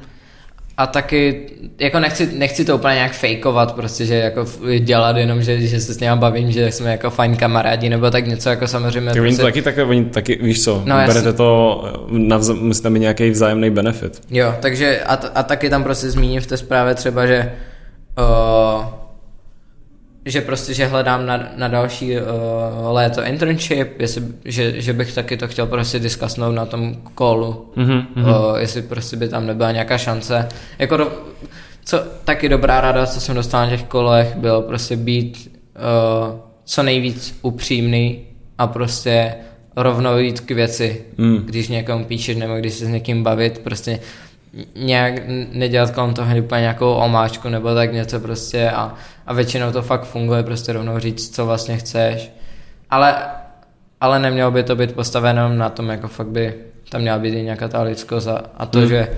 A taky, jako nechci, nechci to úplně nějak fejkovat, prostě, že jako dělat jenom, že, že se s ním bavím, že jsme jako fajn kamarádi, nebo tak něco, jako samozřejmě. Tak prostě... taky, tak, oni taky, víš co, No, berete jasně. to, navz, být nějaký vzájemný benefit. Jo, takže a, a taky tam prostě zmíním v té zprávě třeba, že uh, že prostě, že hledám na, na další uh, léto internship, jestli, že, že bych taky to chtěl prostě diskasnout na tom callu, Mhm, mhm. uh, jestli prostě by tam nebyla nějaká šance. Jako do, co, taky dobrá rada, co jsem dostal na těch kolech, bylo prostě být uh, co nejvíc upřímný a prostě rovnou jít k věci, Mm. když někomu píšeš nebo když se s někým bavit, prostě nějak nedělat kolem toho úplně nějakou omáčku nebo tak něco prostě a, a většinou to fakt funguje, prostě rovnou říct, co vlastně chceš. Ale, ale nemělo by to být postaveno na tom, jako fakt by tam měla být i nějaká ta lidskost a, a to, Hmm. že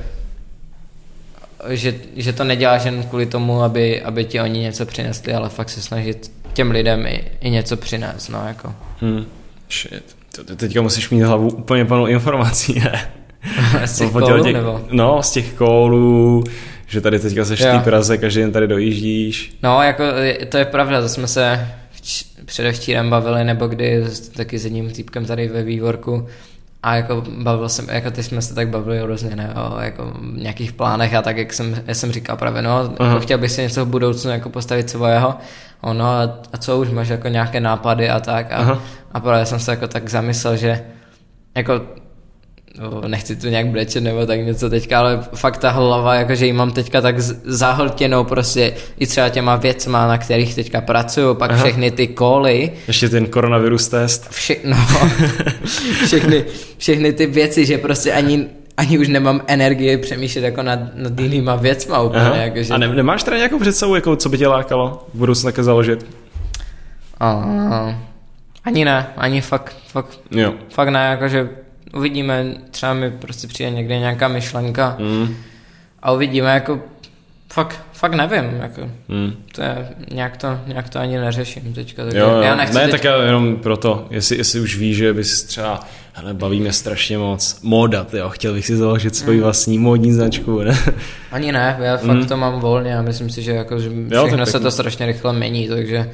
že, že to neděláš jen kvůli tomu, aby, aby ti oni něco přinesli, ale fakt se snažit těm lidem i, i něco přinést, no jako. Hmm. Shit. Teďka musíš mít hlavu úplně plnou informací, ne? [LAUGHS] Z těch kolů, těch- nebo? No, z těch kólů, že tady teďka seš v té Praze, každý den tady dojíždíš. No, jako to je pravda, to jsme se vč- předevčírem bavili, nebo kdy taky s jedním týpkem tady ve vývorku a jako bavil jsem, jako teď jsme se tak bavili různě, ne, o jako nějakých plánech a tak, jak jsem, já jsem říkal právě, no, Aha. jako chtěl bych si něco v budoucnu jako postavit svého, ono a, a co už máš jako nějaké nápady a tak a, Aha. a právě jsem se jako tak zamyslel, že jako nechci tu nějak brečet nebo tak něco teďka, ale fakt ta hlava, jakože ji mám teďka tak zahltěnou prostě i třeba těma věcma, na kterých teďka pracuju, pak Aha. všechny ty koly, Ještě ten koronavirus test. vše, no, [LAUGHS] všechny, všechny ty věci, že prostě ani, ani už nemám energii přemýšlet jako nad, nad jinýma věcma úplně, Aha. jakože. A ne, nemáš teda nějakou představu, jako, co by tě lákalo v budoucnu také založit? A, ani ne, ani fakt, fakt, Jo. fakt ne, jakože uvidíme, třeba mi prostě přijde někde nějaká myšlenka Mm. a uvidíme, jako fakt, fakt nevím, jako Mm. to je, nějak to, nějak to ani neřeším teďka, takže Jo, jo. já nechci ne, teď, tak já jenom proto, jestli, jestli už víš, že bys třeba, hele, baví mě strašně moc móda, jo, chtěl bych si založit Mm. svoji vlastní módní značku, ne? [LAUGHS] ani ne, já fakt Mm. to mám volně a myslím si, že jako, že Jo, všechno tak se tak- to strašně rychle mění, takže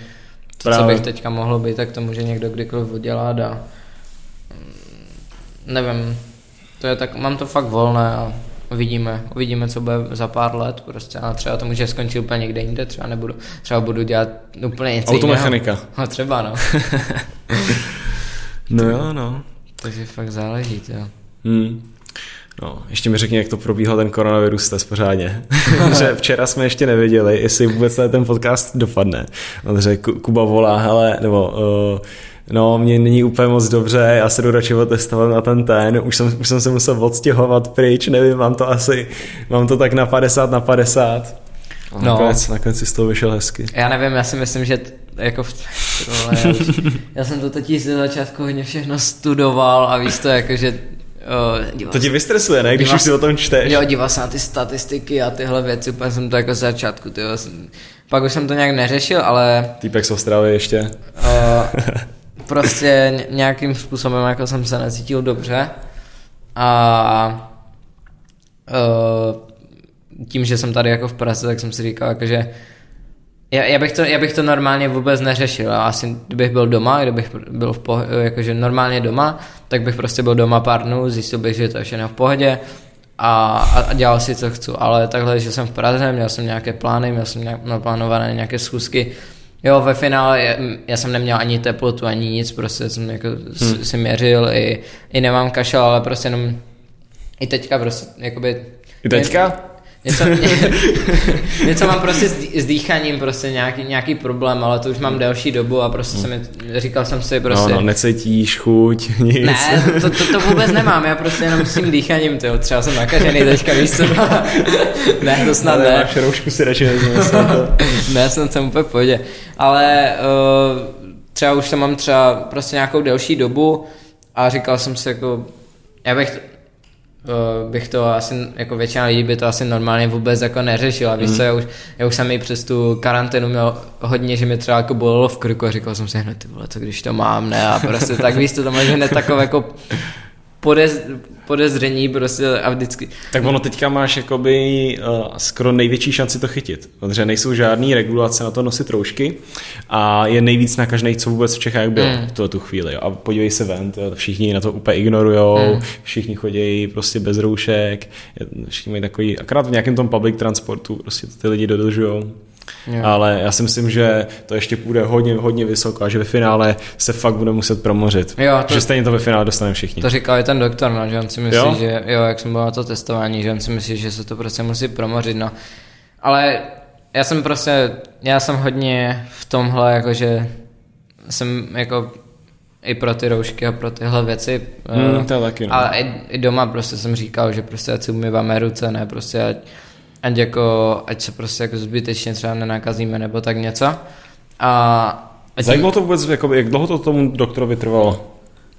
to, co Právě. bych teďka mohlo být, tak to může někdo kdykoliv udělat a mm, nevím, to je tak, mám to fakt volné a uvidíme, uvidíme, co bude za pár let prostě a třeba to může skončit úplně někde jinde, třeba nebudu, třeba budu dělat úplně něco jiného. Automechanika. No třeba no, [LAUGHS] No jo, no. takže fakt záleží, jo. Hmm. No, ještě mi řekni, jak to probíhal ten koronavirus test pořádně. [LAUGHS] že včera jsme ještě nevěděli, jestli vůbec ten podcast dopadne. Protože Ku- Kuba volá, hele, nebo uh, no, mě není úplně moc dobře, já se jdu radši otestovat na ten ten, už jsem, už jsem se musel odstěhovat pryč, nevím, mám to asi, mám to tak na 50 na 50. A No. nakonec, nakonec si z toho vyšel hezky. Já nevím, já si myslím, že t- jako v, tohle, já, už, já jsem to totiž ze začátku hodně všechno studoval a víš to, jako že díval To ti vystresuje, ne, když díval už si o tom čteš? Jo, díval jsem na ty statistiky a tyhle věci, úplně jsem to jako z začátku, tyjo, jsem, pak už jsem to nějak neřešil, ale Týpek z Ostravy ještě. o, [LAUGHS] prostě ně- nějakým způsobem jako jsem se necítil dobře a o, tím, že jsem tady jako v Praze, tak jsem si říkal, jako, že já, já, bych to, já bych to normálně vůbec neřešil. A asi kdybych byl doma, kdybych byl v pohodě, jakože normálně doma, tak bych prostě byl doma pár dnů, zjistil bych, že je to všechno v pohodě a, a, a dělal si, co chci. Ale takhle, že jsem v Praze, měl jsem nějaké plány, měl jsem nějak, naplánované nějaké schůzky, Jo, ve finále já, jsem neměl ani teplotu, ani nic, prostě jsem jako hmm. si měřil, i, i nemám kašel, ale prostě jenom i teďka prostě, jakoby... I teďka? Něco, [LAUGHS] něco mám prostě s, dý- s dýchaním, prostě nějaký, nějaký problém, ale to už mám delší dobu a prostě jsem, říkal jsem si prostě... No, no, necítíš chuť, [LAUGHS] nic. Ne, to, to, to vůbec nemám, já prostě jenom s tím dýchaním, tyjo, třeba jsem nakažený teďka, víš co? [LAUGHS] ne, to snad Ale ne. máš roušku si radši to. ne, jsem jsem úplně v pohodě. Ale uh, třeba už to mám třeba prostě nějakou delší dobu a říkal jsem si jako, já bych, bych to asi, jako většina lidí by to asi normálně vůbec jako neřešila. Víš co, já už, já už jsem i přes tu karanténu měl hodně, že mi třeba jako bolelo v krku a říkal jsem si hned, ty vole, co když to mám, ne? A prostě tak víš, to tam je hned takové jako podez, podezření prostě a vždycky... Tak ono teďka máš jakoby uh, skoro největší šanci to chytit, protože nejsou žádné regulace na to nosit roušky a je nejvíc nakažných, co vůbec v Čechách bylo mm. v tuhle tu chvíli. Jo. A podívej se ven, tyjo, všichni na to úplně ignorujou, mm. všichni chodí prostě bez roušek, všichni mají takový, akorát v nějakém tom public transportu prostě ty lidi dodržujou. Jo. Ale já si myslím, že to ještě půjde hodně, hodně vysoko a že ve finále se fakt bude muset promořit. Jo, to, že stejně to ve finále dostaneme všichni. To říkal i ten doktor, no, že on si myslí, jo? že jo, jak jsem byl na to testování, že on si myslí, že se to prostě musí promořit, no. Ale já jsem prostě, já jsem hodně v tomhle, jakože jsem jako i pro ty roušky a pro tyhle věci. Hmm, to taky, no. Ale i, i, doma prostě jsem říkal, že prostě ať si umýváme ruce, ne prostě ať ať, jako, ať se prostě jako zbytečně třeba nenakazíme nebo tak něco. A Zajímalo to vůbec, jako, jak dlouho to tomu doktorovi trvalo?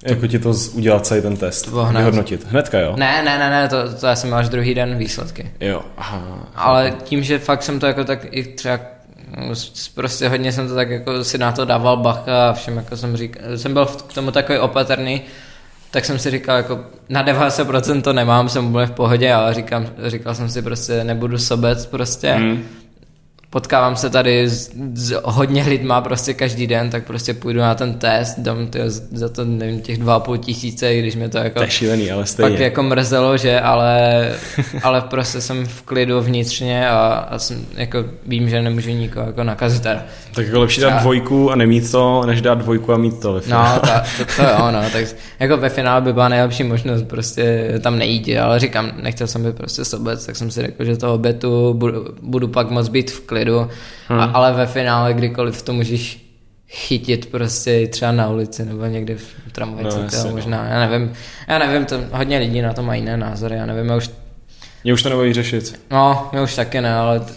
Jako ti to udělat celý ten test, to hned. vyhodnotit. Hnedka, jo? Ne, ne, ne, ne, to, to já jsem máš druhý den výsledky. Jo, aha. Ale tím, že fakt jsem to jako tak i třeba prostě hodně jsem to tak jako si na to dával bacha a všem jako jsem říkal, jsem byl k tomu takový opatrný, tak jsem si říkal, jako na 90% to nemám, jsem úplně v pohodě, ale říkám, říkal jsem si prostě nebudu sobec prostě. Mm potkávám se tady s, s hodně lidma prostě každý den, tak prostě půjdu na ten test, dám ty, za to nevím, těch dva a půl tisíce, když mě to jako... To šílený, ale stejně. Pak jako mrzelo, že, ale, [LAUGHS] ale prostě jsem v klidu vnitřně a, a jsem, jako vím, že nemůžu nikoho jako nakazit. Tak jako lepší dát dvojku a nemít to, než dát dvojku a mít to ve finále. No, ta, to, to jo, no, [LAUGHS] tak jako ve finále by byla nejlepší možnost prostě tam nejít, ale říkám, nechtěl jsem být prostě sobec, tak jsem si řekl, že to obetu budu, budu pak moc být v klidu klidu, hmm. a, ale ve finále kdykoliv to můžeš chytit prostě třeba na ulici nebo někde v tramvaji, no, to možná, no. já nevím, já nevím, to hodně lidí na to mají jiné názory, já nevím, já už... Mě už to nebojí řešit. No, mě už taky ne, ale... T...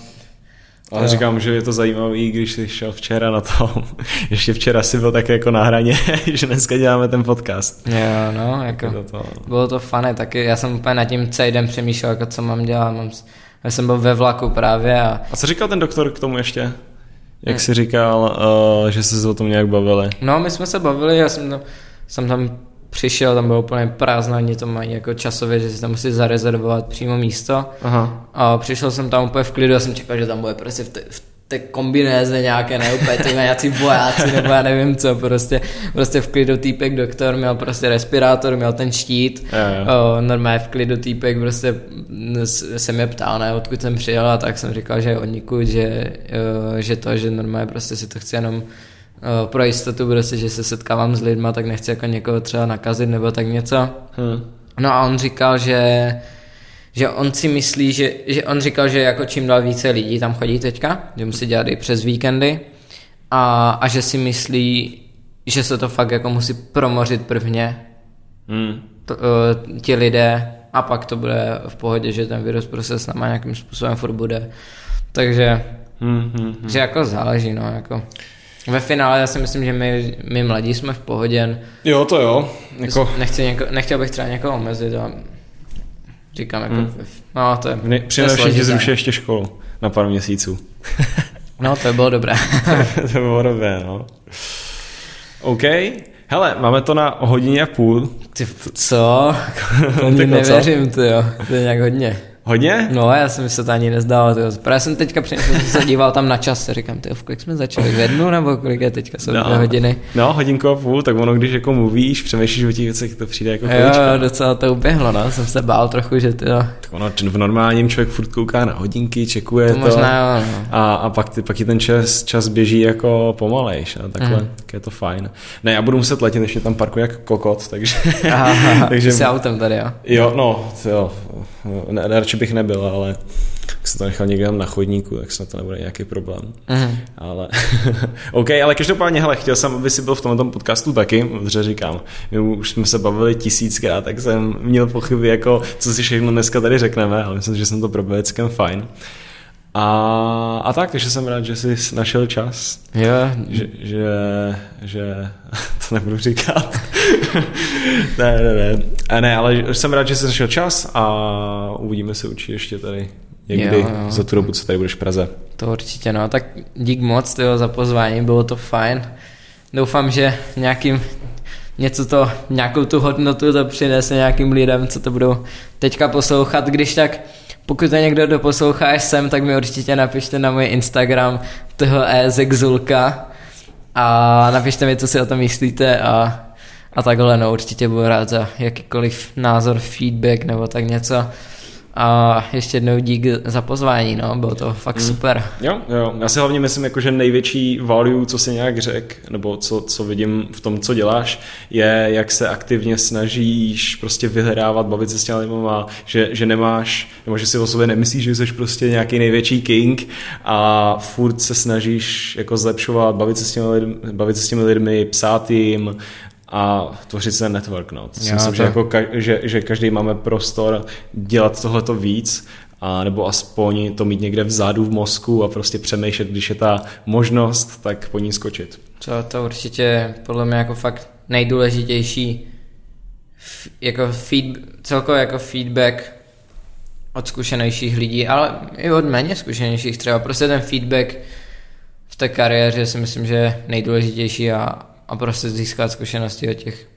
Ale to říkám, že je to zajímavý, když jsi šel včera na tom. [LAUGHS] Ještě včera si byl také jako na hraně, [LAUGHS] že dneska děláme ten podcast. Jo, no, jako to to... bylo to fany taky. Já jsem úplně nad tím celý den přemýšlel, jako co mám dělat. Mám, já jsem byl ve vlaku právě a... A co říkal ten doktor k tomu ještě? Jak hmm. jsi říkal, uh, že jsi se o tom nějak bavili? No, my jsme se bavili, já jsem tam, jsem tam přišel, tam bylo úplně prázdno, ani to mají jako časově, že si tam musí zarezervovat přímo místo. Aha. A přišel jsem tam úplně v klidu, já jsem čekal, že tam bude prostě v, te, v té kombinéze nějaké, ne úplně ty nějaký vojáci, nebo já nevím co, prostě, prostě v klidu týpek doktor měl prostě respirátor, měl ten štít, o, normálně v klidu týpek prostě se mě ptal, ne, odkud jsem přijel a tak jsem říkal, že odnikud, že, o, že to, že normálně prostě si to chci jenom o, pro jistotu prostě, že se setkávám s lidma, tak nechci jako někoho třeba nakazit nebo tak něco. Hmm. No a on říkal, že že on si myslí, že, že on říkal, že jako čím dál více lidí tam chodí teďka, že musí dělat i přes víkendy a, a že si myslí, že se to fakt jako musí promořit prvně hmm. to, uh, ti lidé a pak to bude v pohodě, že ten virus prostě s náma nějakým způsobem furt bude. Takže hmm, hmm, hmm. že jako záleží, no, jako. Ve finále já si myslím, že my, my mladí jsme v pohodě. Jo, to jo. Jako... Nechci něko, nechtěl bych třeba někoho omezit a Říkám, jako, hmm. no to je... Přinejmenším ti zruší ještě školu na pár měsíců. [LAUGHS] no, to by bylo dobré. [LAUGHS] to by bylo dobré, no. OK. Hele, máme to na hodině a půl. Ty, co? [LAUGHS] to nevěřím, to jo. To je nějak hodně. Hodně? No, já jsem se to ani nezdál. Tyjo. Právě jsem teďka přemýšlel, jsem se díval tam na čas, říkám, ty, v kolik jsme začali, v jednu nebo kolik je teďka, jsou no, dvě hodiny. No, hodinku a půl, tak ono, když jako mluvíš, přemýšlíš o těch věcech, to přijde jako chvílička. Jo, docela to uběhlo, no, jsem se bál trochu, že to. Tak ono, v normálním člověk furt kouká na hodinky, čekuje to. to. Možná jo, no. A, a pak, ty, pak ti ten čas, čas běží jako pomalejš a takhle, mm. tak je to fajn. Ne, já budu muset letět, ještě tam parku jak kokot, takže... Aha, [LAUGHS] takže jsi autem tady, jo? Jo, no, jo, ne, radši bych nebyl, ale jak se to nechal někde na chodníku, tak snad to nebude nějaký problém. Uh-huh. Ale, [LAUGHS] OK, ale každopádně, hele, chtěl jsem, aby si byl v tomto podcastu taky, protože říkám, my už jsme se bavili tisíckrát, tak jsem měl pochyby, jako, co si všechno dneska tady řekneme, ale myslím, že jsem to celkem fajn. A, a tak, takže jsem rád, že jsi našel čas. Jo. Že, že, že [LAUGHS] to nebudu říkat. [LAUGHS] ne, ne, ne. A ne, ale jsem rád, že jsi našel čas a uvidíme se určitě ještě tady někdy jo, jo. za tu dobu, co tady budeš v Praze. To určitě, no. Tak dík moc tyjo, za pozvání, bylo to fajn. Doufám, že nějakým něco to, nějakou tu hodnotu to přinese nějakým lidem, co to budou teďka poslouchat, když tak pokud to někdo doposlouchá sem, tak mi určitě napište na můj Instagram toho Ezexulka a napište mi, co si o tom myslíte a, a takhle, no určitě budu rád za jakýkoliv názor, feedback nebo tak něco. A ještě jednou dík za pozvání, no, bylo to fakt mm. super. Jo, jo, já si hlavně myslím, jako, že největší value, co si nějak řek, nebo co, co vidím v tom, co děláš, je, jak se aktivně snažíš prostě vyhledávat, bavit se s těmi lidmi, že, že nemáš, nebo že si o sobě nemyslíš, že jsi prostě nějaký největší king a furt se snažíš jako zlepšovat, bavit se s těmi lidmi, bavit se s těmi lidmi psát jim, a tvořit se network. No. To si myslím, to... že, jako, že, že každý máme prostor dělat tohleto víc a nebo aspoň to mít někde vzadu v mozku a prostě přemýšlet, když je ta možnost, tak po ní skočit. To, to určitě podle mě jako fakt nejdůležitější jako feed, celkově jako feedback od zkušenějších lidí, ale i od méně zkušenějších třeba. Prostě ten feedback v té kariéře si myslím, že je nejdůležitější a, a prostě získat zkušenosti od těch,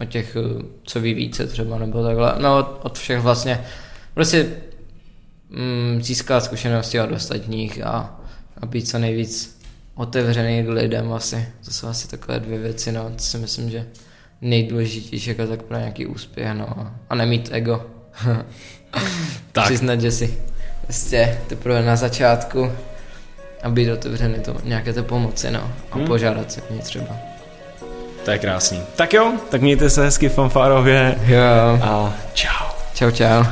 od těch, eh, co ví více třeba, nebo takhle, no od, od všech vlastně, prostě mm, získat zkušenosti od ostatních a, a být co nejvíc otevřený k lidem asi, to jsou asi takové dvě věci, no, to si myslím, že nejdůležitější jako tak pro nějaký úspěch, no, a nemít ego. [LAUGHS] tak. Přiznat, že si prostě teprve na začátku a být otevřený to, nějaké to pomoci, no, a hmm. požádat se mě třeba. To je krásný. Tak jo, tak mějte se hezky fanfárově. Jo. A čau. Čau, čau.